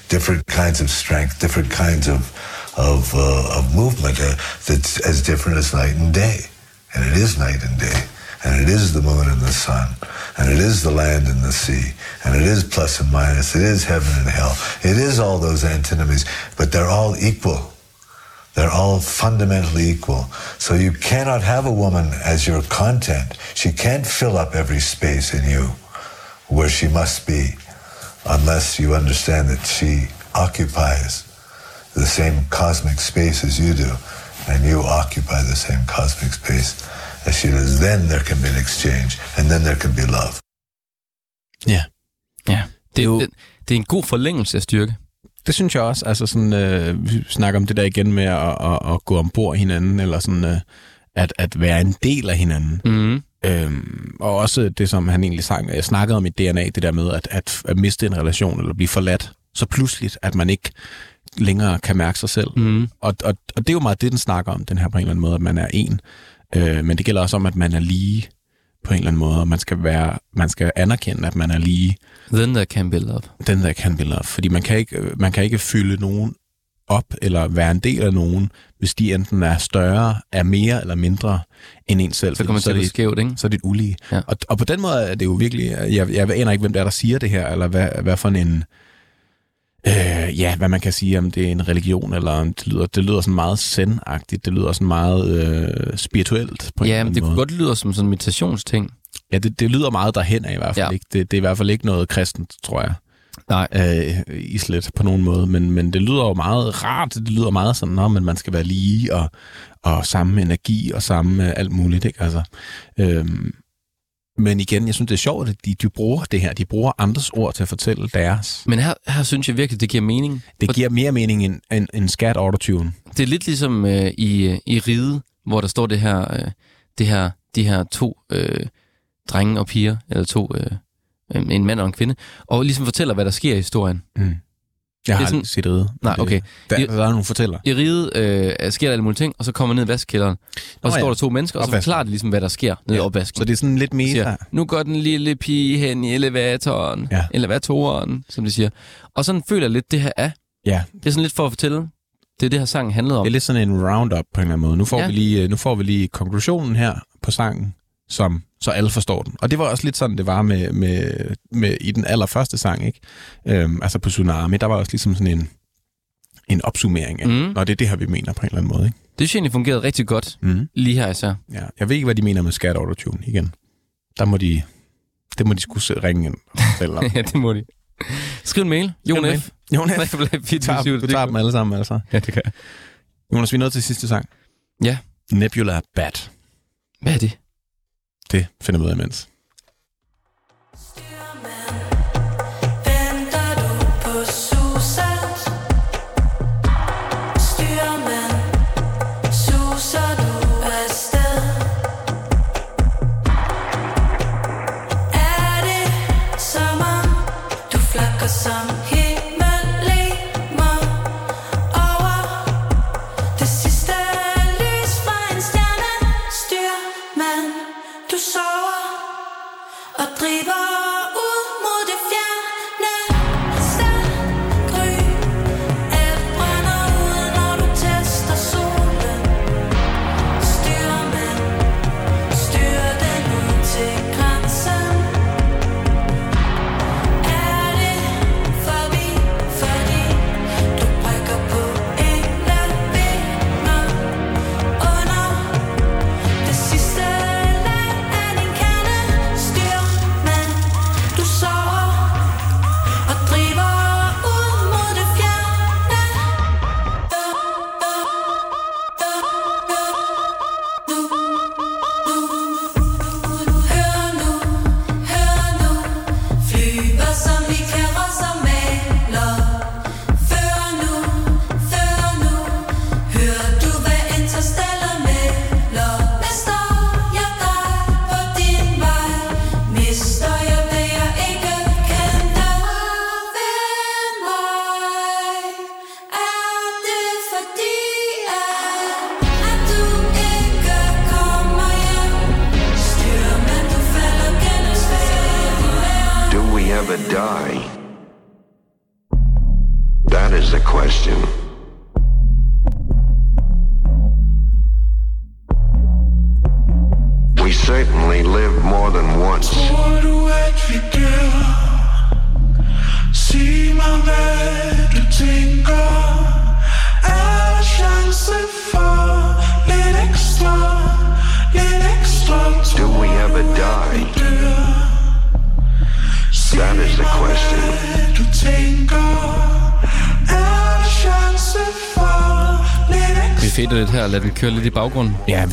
different kinds of strength, different kinds of of, uh, of movement uh, that's as different as night and day, and it is night and day, and it is the moon and the sun, and it is the land and the sea, and it is plus and minus, it is heaven and hell, it is all those antinomies, but they're all equal. They're all fundamentally equal. So you cannot have a woman as your content. She can't fill up every space in you where she must be unless you understand that she occupies the same cosmic space as you do and you occupy the same cosmic space as she does. Then there can be an exchange and then there can be love. Ja. Ja. Det, Jo. det, det er en god forlængelse af styrke. Det synes jeg også. Altså sådan, øh, vi snakker om det der igen med at, at, at gå ombord hinanden, eller sådan, øh, at, at være en del af hinanden. Mm. Øhm, og også det, som han egentlig sang, jeg snakkede om i DNA, det der med at, at, at miste en relation, eller blive forladt så pludseligt, at man ikke længere kan mærke sig selv. Mm. Og, og, og det er jo meget det, den snakker om, den her på en eller anden måde, at man er en. Øh, men det gælder også om, at man er lige på en eller anden måde, og man skal, være, man skal anerkende, at man er lige Then there can be love. den der can be love. Fordi man kan ikke, man kan ikke fylde nogen op, eller være en del af nogen, hvis de enten er større, er mere eller mindre end en selv. Så kommer man til at blive det, skævt, ikke? så er det et ulige. Ja. Og, og på den måde er det jo virkelig, jeg, jeg aner ikke, hvem det er, der siger det her, eller hvad, hvad for en, øh, ja, hvad man kan sige, om det er en religion, eller om det lyder, det lyder sådan meget zen-agtigt, det lyder sådan meget øh, spirituelt på en Ja, anden men det kunne måde. godt lyde som sådan en meditationsting. Ja, det, det lyder meget derhen af i hvert fald Ja. ikke. Det, det er i hvert fald ikke noget kristent, tror jeg Nej. øh, islet på nogen måde, men, men det lyder jo meget rart, det lyder meget sådan, at man skal være lige, og, og samme energi, og samme øh, alt muligt, ikke? Altså, øhm, men igen, jeg synes, det er sjovt, at de, de bruger det her, de bruger andres ord til at fortælle deres. Men her, her synes jeg virkelig, det giver mening. Det For giver mere mening end, end, end skat autotune. Det er lidt ligesom øh, i, øh, i ride, hvor der står det her, øh, det her, de her to øh, drenge og piger, eller to, øh, øh, en mand og en kvinde, og ligesom fortæller, hvad der sker i historien. Mm. Jeg har sådan- set ride. Nej, Det- okay. Der, I- der er nogle fortæller. I ride øh, sker der alle mulige ting, og så kommer man ned i vaskekælderen, og Nå så ja. står der to mennesker, og så forklarer de ligesom, hvad der sker nede i opvasken. Så det er sådan lidt mere... siger, nu går den lille pige hen i elevatoren, Ja. elevatoren, som de siger. Og sådan føler jeg lidt, det her er. Ja, Det er sådan lidt for at fortælle, det er det her sang handlede om. Det er lidt sådan en roundup på en eller anden måde. Nu får, Ja. ja. vi, lige, nu får vi lige konklusionen her på sangen, som, så alle forstår den. Og det var også lidt sådan, det var med, med, med i den allerførste sang, ikke? Øhm, altså på Tsunami, der var også ligesom sådan en, en opsummering af. Mm. Og det er det her, vi mener på en eller anden måde. Ikke? Det synes jeg egentlig fungerede rigtig godt, Mm. lige her især. Ja. Jeg ved ikke, hvad de mener med skat autotune igen. Der må de... Det må de skulle ringe ind og fortælle om. ja, det må de. Skriv en mail. Jon. F. Jon F. Du Du tager, du tager dem alle sammen, altså. Ja, det kan jeg. Jonas, vi er nået til sidste sang. Ja. Nebula Bat. Hvad er det? Det finder vi ud af imens.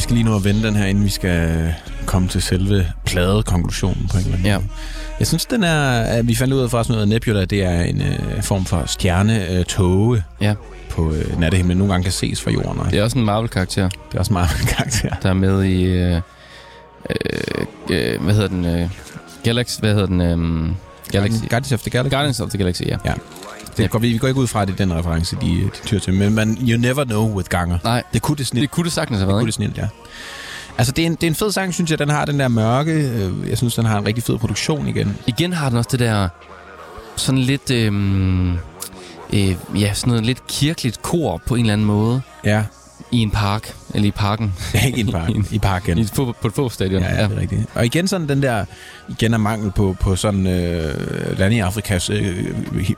Vi skal lige nu at vende den her, inden vi skal komme til selve pladekonklusionen på en eller anden Ja. Jeg synes, den er... at Vi fandt ud af forresten noget af Nebula, det er en øh, form for stjerne-tåge Ja. på øh, nattehimlen. Nogle gange kan ses fra jorden. Og Det er også en Marvel-karakter, det er også en karakter. der er med i... Øh, øh, øh, hvad hedder den? Øh, Galaxy... Hvad hedder den? Øh, Galaxy. Guardians of the Galaxy. Guardians of the Galaxy, ja. Ja. Det går, vi, vi går ikke ud fra, at det er den reference, de, de tyr til. Men man, you never know with ganger. Nej, Det kunne det snilt. det kunne det sagtens have Det været, kunne ikke? det snilt, ja. Altså, det er, en, det er en fed sang, synes jeg. Den har den der mørke. Øh, jeg synes, den har en rigtig fed produktion igen. Igen har den også det der... Sådan lidt... Øh, øh, ja, sådan noget lidt kirkeligt kor på en eller anden måde. Ja, I en park. Eller i parken. ikke i en park. I parken. I et, på, på et fodboldstadion. Ja, ja, det er rigtigt. Og igen sådan den der, igen er mangel på, på sådan øh, lande i Afrikas øh,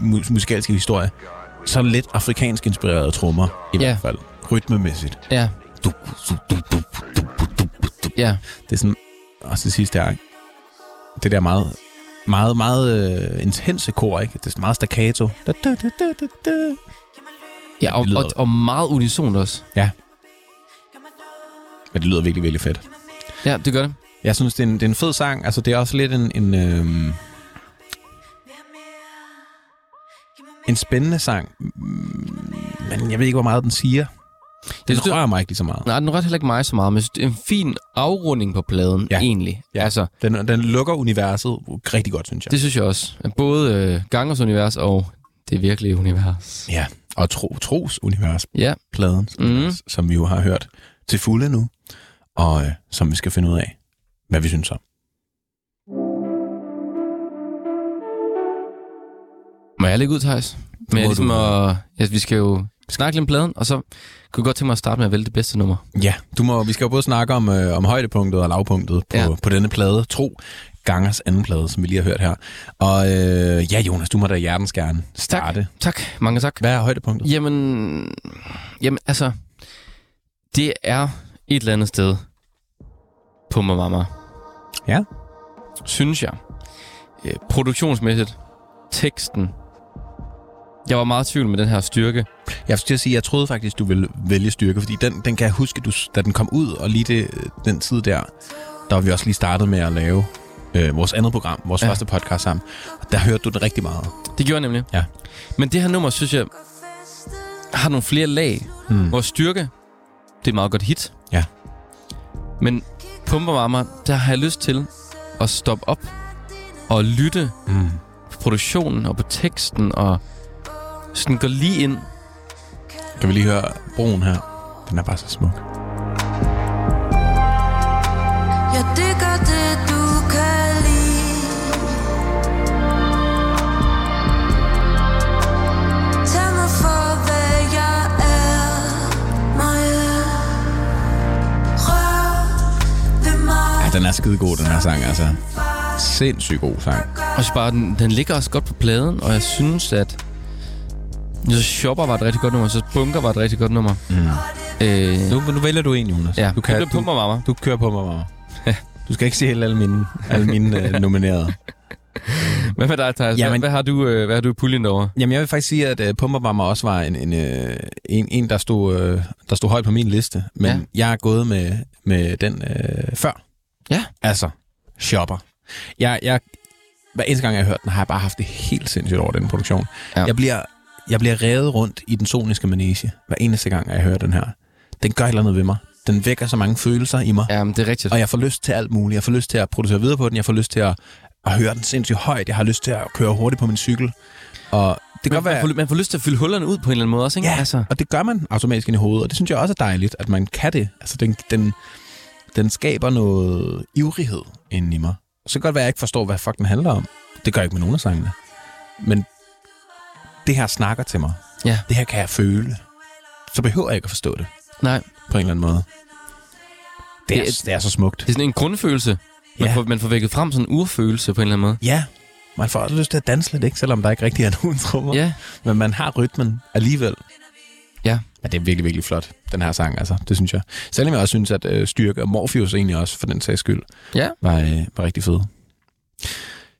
mu- musikalske historie. Sådan lidt afrikansk inspirerede trommer, i Ja. hvert fald. Rytmemæssigt. Ja. Du, du, du, du, du, du, du. Ja. Det er sådan, og til sidst der, det der meget, meget, meget øh, intense kor, ikke? Det er meget staccato. Da, da, da, da, da. Ja, og, Det og, og meget unisont også. Ja. Men det lyder virkelig, virkelig fedt. Ja, det gør det. Jeg synes, det er en, det er en fed sang. Altså, det er også lidt en... en øhm, en spændende sang. Mm, Men jeg ved ikke, hvor meget den siger. Den det- rører mig ikke lige så meget. Nej, den rørte heller ikke mig så meget, men det er en fin afrunding på pladen, Ja. egentlig. Ja. Altså, Den, den lukker universet rigtig godt, synes jeg. det synes jeg også. Både øh, Gangers univers og det virkelige univers. Ja, og tro, Tros univers, Ja, pladen, Mhm. som vi jo har hørt til fulde nu, og øh, som vi skal finde ud af, hvad vi synes om. må jeg lægge ud, Thijs? Men ligesom du. at, ja, vi skal jo snakke lidt om pladen, og så kunne jeg godt tænke mig at starte med at vælge det bedste nummer. Ja, du må, vi skal jo både snakke om, øh, om højdepunktet og lavpunktet på, ja. På denne plade. Tro. Gangers anden plade, som vi lige har hørt her. Og øh, ja, Jonas, du må da hjertens gerne starte. Tak, mange tak. Hvad er højdepunktet? Jamen, jamen altså, det er et eller andet sted på Mamma. Ja. Synes jeg. Øh, produktionsmæssigt, teksten. Jeg var meget i tvivl med den her styrke. Jeg skal sige, jeg troede faktisk, du ville vælge styrke, fordi den, den kan jeg huske, du, da den kom ud, og lige det, den tid der, der var vi også lige startet med at lave øh, vores andet program, vores Ja. første podcast sammen. Og der hørte du det rigtig meget. Det gjorde jeg nemlig. Ja. Men det her nummer, synes jeg, har nogle flere lag. Mm. Vores styrke, det er et meget godt hit. Men Pumper Mamma, der har jeg lyst til at stoppe op og lytte Mm. på produktionen og på teksten og sådan gå lige ind. Kan vi lige høre broen her? Den er bare så smuk. Den er skide god, den her sang, altså. Sindssygt god sang. Og så bare, den, den ligger også godt på pladen, og jeg synes, at jeg synes, Shopper var et rigtig godt nummer, så Bunker var et rigtig godt nummer. Mm. Øh, Nu, nu vælger du en, Jonas. Ja, du det bliver Pumper Mamma. Du, du kører på mig, mamma. Du skal ikke se alle mine, alle mine øh, nominerede. Hvad med dig, Thijs? Jamen- Hvad, har du, øh, hvad har du i puljen derovre? Jamen, jeg vil faktisk sige, at uh, Pumpermammer også var en, en, øh, en, en der, stod, øh, der stod højt på min liste. Men ja. jeg er gået med, med den øh, før. Ja. Altså, Shopper. Jeg, jeg, hver eneste gang, jeg har hørt den, har jeg bare haft det helt sindssygt over den produktion. Ja. Jeg, bliver, jeg bliver revet rundt i den soniske manege, hver eneste gang, jeg hører den her. Den gør et eller andet ved mig. Den vækker så mange følelser i mig. Ja, men det er rigtigt. Og jeg får lyst til alt muligt. Jeg får lyst til at producere videre på den. Jeg får lyst til at, at høre den sindssygt højt. Jeg har lyst til at køre hurtigt på min cykel. Og det kan man, være... man, får, man får lyst til at fylde hullerne ud på en eller anden måde også, ikke? Ja, Altså, og det gør man automatisk ind i hovedet, og det synes jeg også er dejligt, at man kan det. Altså, den, den, den skaber noget ivrighed inden i mig. Så kan godt være, at jeg ikke forstår, hvad fuck den handler om. Det gør jeg ikke med nogen af sangene. Men det her snakker til mig. Ja. Det her kan jeg føle. Så behøver jeg ikke at forstå det nej. på en eller anden måde. Det er, Det er- det er så smukt. Det er sådan en grundfølelse. Man, Ja. får, man får vækket frem sådan en urfølelse på en eller anden måde. Ja, man får også lyst til at danse lidt, ikke? Selvom der ikke rigtig er nogen trommer. Ja. Men man har rytmen alligevel. Ja, det er virkelig, virkelig flot, den her sang, altså. Det synes jeg. Selvom jeg også synes, at øh, Styrke og Morpheus egentlig også, for den sags skyld, Ja. var, øh, var rigtig fed.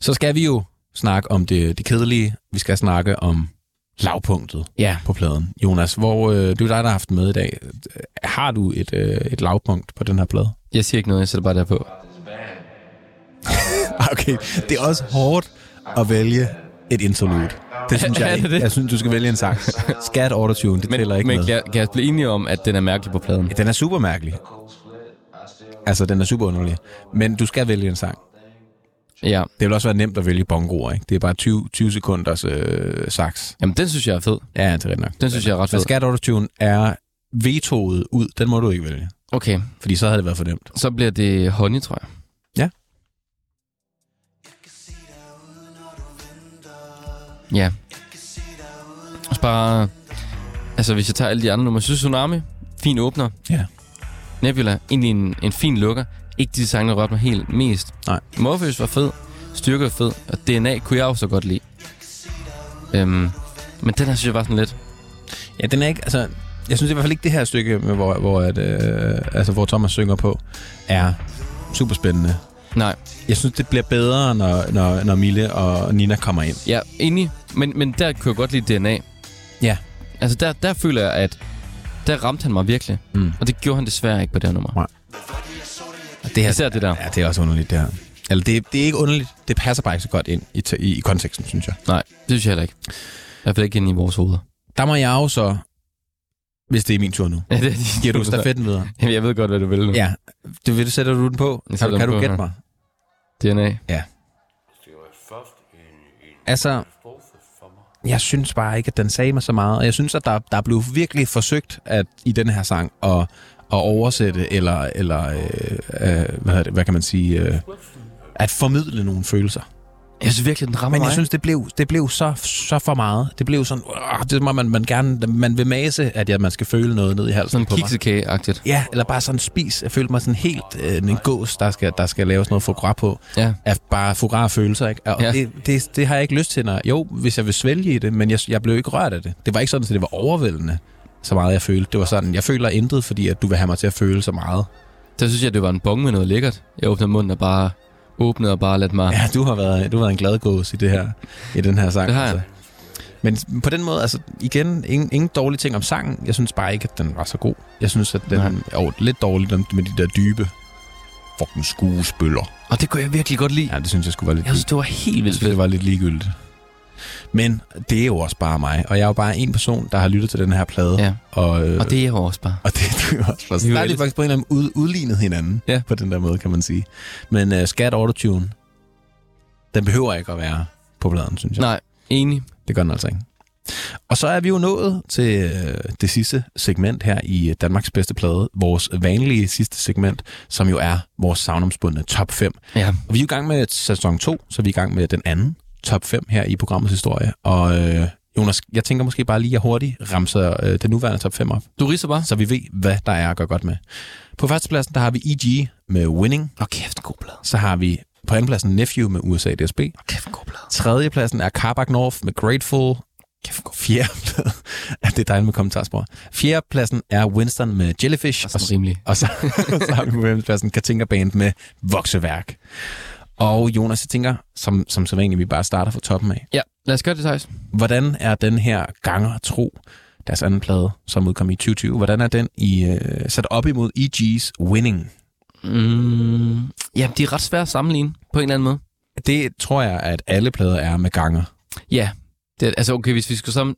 Så skal vi jo snakke om det, det kedelige. Vi skal snakke om lavpunktet Ja. på pladen. Jonas, hvor øh, det er dig, der har haft med i dag. Har du et, øh, et lavpunkt på den her plade? Jeg siger ikke noget, jeg sætter bare der på. Okay, det er også hårdt at vælge et interlude. Det synes jeg ikke. Jeg synes, du skal vælge en sang. Skat autotune, det Men, tæller ikke men med. kan, kan jeg blive enige om, at den er mærkelig på pladen? Den er super mærkelig. Altså, den er super underlig. Men du skal vælge en sang. Ja. Det vil også være nemt at vælge bongoer, ikke? Det er bare 20, 20 sekunders øh, saks. Jamen, den synes jeg er fed. Ja, det er rigtigt nok. Den synes jeg er ret Men fed. Skat autotune er vetoet ud. Den må du ikke vælge. Okay, Fordi så havde det været for nemt. så bliver det honey, tror jeg. Ja. Ja. Og så bare... Altså, hvis jeg tager alle de andre numre, så Tsunami, fin åbner. Ja. Nebula, egentlig en, en fin lukker. Ikke de sange, der rørte mig helt mest. Nej. Morpheus var fed, Styrke var fed, og DNA kunne jeg også godt lide. Øhm, men den her synes jeg var sådan lidt... Ja, den er ikke... Altså, jeg synes i hvert fald ikke, det her stykke, med, hvor, hvor, at, øh, altså, hvor Thomas synger på, er super spændende. Nej, Jeg synes, det bliver bedre, når, når, når Mille og Nina kommer ind. er enig, men, men der kunne jeg godt lide DNA. Ja. Altså, der, der føler jeg, at der ramte han mig virkelig. Mm. Og det gjorde han desværre ikke på det her nummer. Nej. Og det her, Især det der. Ja, det er også underligt, det her. Eller det, det er ikke underligt. Det passer bare ikke så godt ind i, i, i konteksten, synes jeg. Nej, det synes jeg heller ikke. I hvert fald ikke ind i vores hoveder. Der må jeg jo så, hvis det er min tur nu, Ja, det din giver du stafetten videre. Jamen, jeg ved godt, hvad du vil nu. Ja, du, vil, sætter du den på? Kan, du- kan den du på gætte mig? DNA. Ja. Altså, jeg synes bare ikke, at den sagde mig så meget. Og jeg synes, at der, der er blevet virkelig forsøgt at i den her sang at, at oversætte, eller, eller øh, øh, hvad, det, hvad kan man sige, øh, at formidle nogle følelser. Jeg synes virkelig, den rammer Men jeg mig. synes, det blev, det blev så, så for meget. Det blev sådan, øh, det må man, man gerne, man vil mase, at ja, man skal føle noget ned i halsen Sådan på mig. kiksekage-agtigt. Ja, eller bare sådan spis. Jeg følte mig sådan helt øh, en gås, der skal, der skal laves noget foie på. Ja. Af bare foie følelser, ikke? Og Ja. ja. det, det, det, har jeg ikke lyst til, når, jo, hvis jeg vil svælge i det, men jeg, jeg blev ikke rørt af det. Det var ikke sådan, at det var overvældende, så meget jeg følte. Det var sådan, jeg føler intet, fordi at du vil have mig til at føle så meget. Der synes jeg, det var en bong med noget lækkert. Jeg åbnede munden og bare åbnede og bare ladt mig... Ja, du har været, du har været en glad gås i, det her, i den her sang. Det har jeg. altså. Men på den måde, altså igen, ingen, ingen dårlige ting om sangen. Jeg synes bare ikke, at den var så god. Jeg synes, at den er lidt dårlig med de der dybe fucking skuespiller. Og det kunne jeg virkelig godt lide. Ja, det synes jeg skulle være lidt Jeg synes, det var helt vildt Jeg synes, det var lidt ligegyldigt. Men det er jo også bare mig, og jeg er jo bare en person, der har lyttet til den her plade. Ja. Og, øh, Og det er jo også bare. og det er jo også. Er jo Der er de faktisk på en eller anden ud, udlignet hinanden Ja. på den der måde, kan man sige. Men uh, Skat Autotune, den behøver ikke at være på pladen, synes jeg. Nej, enig. Det gør den altså ikke. Og så er vi jo nået til øh, det sidste segment her i øh, Danmarks bedste plade. Vores vanlige sidste segment, som jo er vores savnomsbundne top 5. Ja. Og vi er i gang med sæson 2, så vi er i gang med den anden top 5 her i programmets historie. Og øh, Jonas, jeg tænker måske bare lige, at jeg hurtigt ramser øh, den nuværende top 5 op. Du riser bare. Så vi ved, hvad der er at gøre godt med. På førstepladsen, der har vi E.G. med Winning. Åh, kæft, en god plade. Så har vi på andenpladsen Nephew med USA DSB. Kæft, en god plade. Tredjepladsen er Carbac North med Grateful. Fjerde ja, det er dejligt med kommentarspor. Fjerdepladsen er Winston med Jellyfish. Og så rimelig. Og så, så har vi på femtepladsen Katinka Band med Vokseværk. Og Jonas, jeg tænker, som, som så vanligt, vi bare starter fra toppen af. Ja, lad os gøre det, Thijs. Hvordan er den her Ganger Tro, deres anden plade, som udkom i 2020, hvordan er den i, øh, sat op imod E.G.'s Winning? Mm, ja, de er ret svære at sammenligne på en eller anden måde. Det tror jeg, at alle plader er med Ganger. Ja, det, altså okay, hvis vi skulle sammen...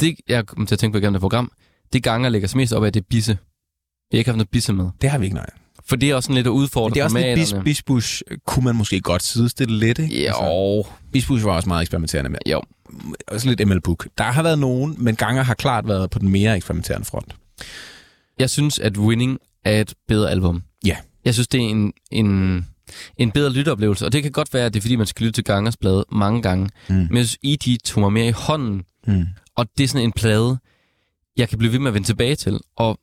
Det, jeg kom til at tænke på igennem det program, det ganger ligger sig mest op af, det er bisse. Vi har ikke haft noget bisse med. Det har vi ikke, nej. For det er også sådan lidt at udfordre Men det er også lidt bis. Bisbush, kunne man måske godt sidestille lidt, ikke? Jo. Bisbush var også meget eksperimenterende med. Jo. Også lidt ML Book. Der har været nogen, men Ganger har klart været på den mere eksperimenterende front. Jeg synes, at Winning er et bedre album. Ja. Jeg synes, det er en, en, en bedre lytteoplevelse, og det kan godt være, at det er, fordi man skal lytte til Gangers plade mange gange. Mm. Men jeg synes, E.T. tog mig mere i hånden, Mm. og det er sådan en plade, jeg kan blive ved med at vende tilbage til. Og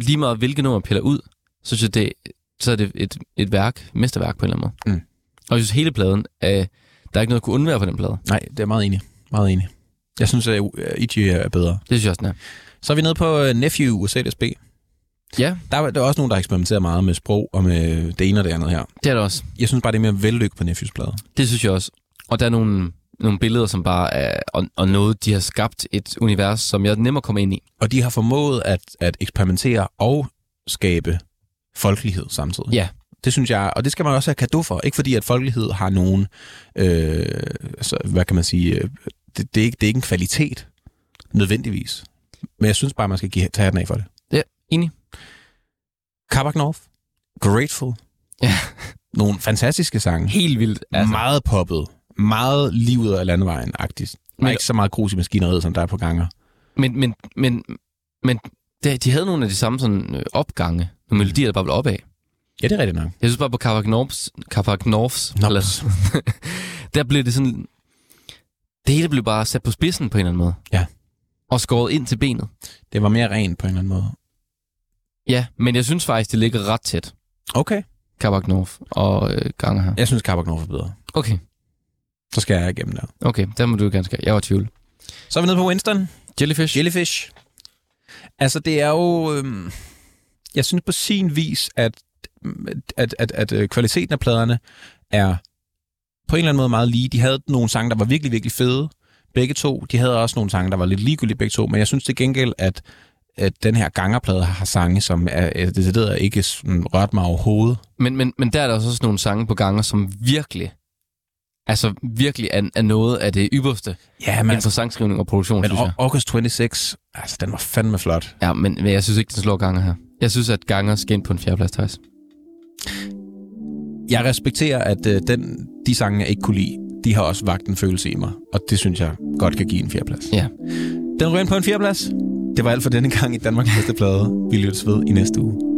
lige meget hvilket nummer jeg piller ud, så synes jeg, det, så er det et, et værk, mesterværk på en eller anden måde. Mm. Og jeg synes, hele pladen, er, der er ikke noget at kunne undvære på den plade. Nej, det er meget enig. Meget enig. Jeg synes, at E.G. er bedre. Det synes jeg også, den er. Så er vi nede på øh, Nephew USA DSB. Ja, Der er, der er også nogen, der har eksperimenteret meget med sprog og med det ene og det andet her. det er det også. Jeg synes bare, det er mere vellykket på Nephews plade. Det synes jeg også. Og der er nogle, nogle billeder, som bare er... Og, og noget, de har skabt et univers, som jeg nemmere kommer ind i. Og de har formået at, at eksperimentere og skabe folkelighed samtidig. Ja. Det synes jeg, og det skal man også have kado for. Ikke fordi, at folkelighed har nogen, øh, altså, hvad kan man sige, øh, det, det, er ikke, det er ikke en kvalitet, nødvendigvis. Men jeg synes bare, man skal give, tage den af for det. Ja, enig. Kabak North, Grateful, Ja. nogle fantastiske sange. Helt vildt. Altså. Meget poppet, meget livet af landevejen-agtigt. Der er Men- ikke så meget grus i maskineriet, som der er på ganger. Men, men, men, men de, de havde nogle af de samme sådan, øh, opgange. Melodier, der bare blev opad. Ja, det er rigtigt nok. Jeg synes bare på Carpac Norths, Carpac Nops. plade, der blev det sådan... Det hele blev bare sat på spidsen på en eller anden måde. Ja. Og skåret ind til benet. Det var mere rent på en eller anden måde. Ja, men jeg synes faktisk, det ligger ret tæt. Okay. Carpac North og øh, Ganger her. Jeg synes, Kabak North er bedre. Okay, Så skal jeg igennem der. okay, der må du ganske. Jeg var i tvivl. Så er vi nede på Winston. Jellyfish. Jellyfish. Altså, det er jo... Øhm, jeg synes på sin vis, at, at, at, at øh, kvaliteten af pladerne er på en eller anden måde meget lige. De havde nogle sange, der var virkelig, virkelig fede. Begge to. De havde også nogle sange, der var lidt ligegyldige begge to. Men jeg synes til gengæld, at, at den her gangerplade har sange, som er, er decideret ikke sådan, rørt mig overhovedet. Men, men, men der er der også nogle sange på Ganger, som virkelig, altså virkelig er, er noget af det ypperste Ja, inden for sangskrivning og produktion, men synes jeg. August 26, altså den var fandme flot. Ja, men, men jeg synes ikke, den slår Ganger her. Jeg synes, at Ganger skal ind på en fjerdeplads, Thijs. Jeg respekterer, at øh, den, de sange, jeg ikke kunne lide, de har også vagt en følelse i mig. Og det synes jeg godt kan give en fjerdeplads. Ja. Den ryger ind på en fjerdeplads. Det var alt for denne gang i Danmarks bedste plade. Vi lyttes ved i næste uge.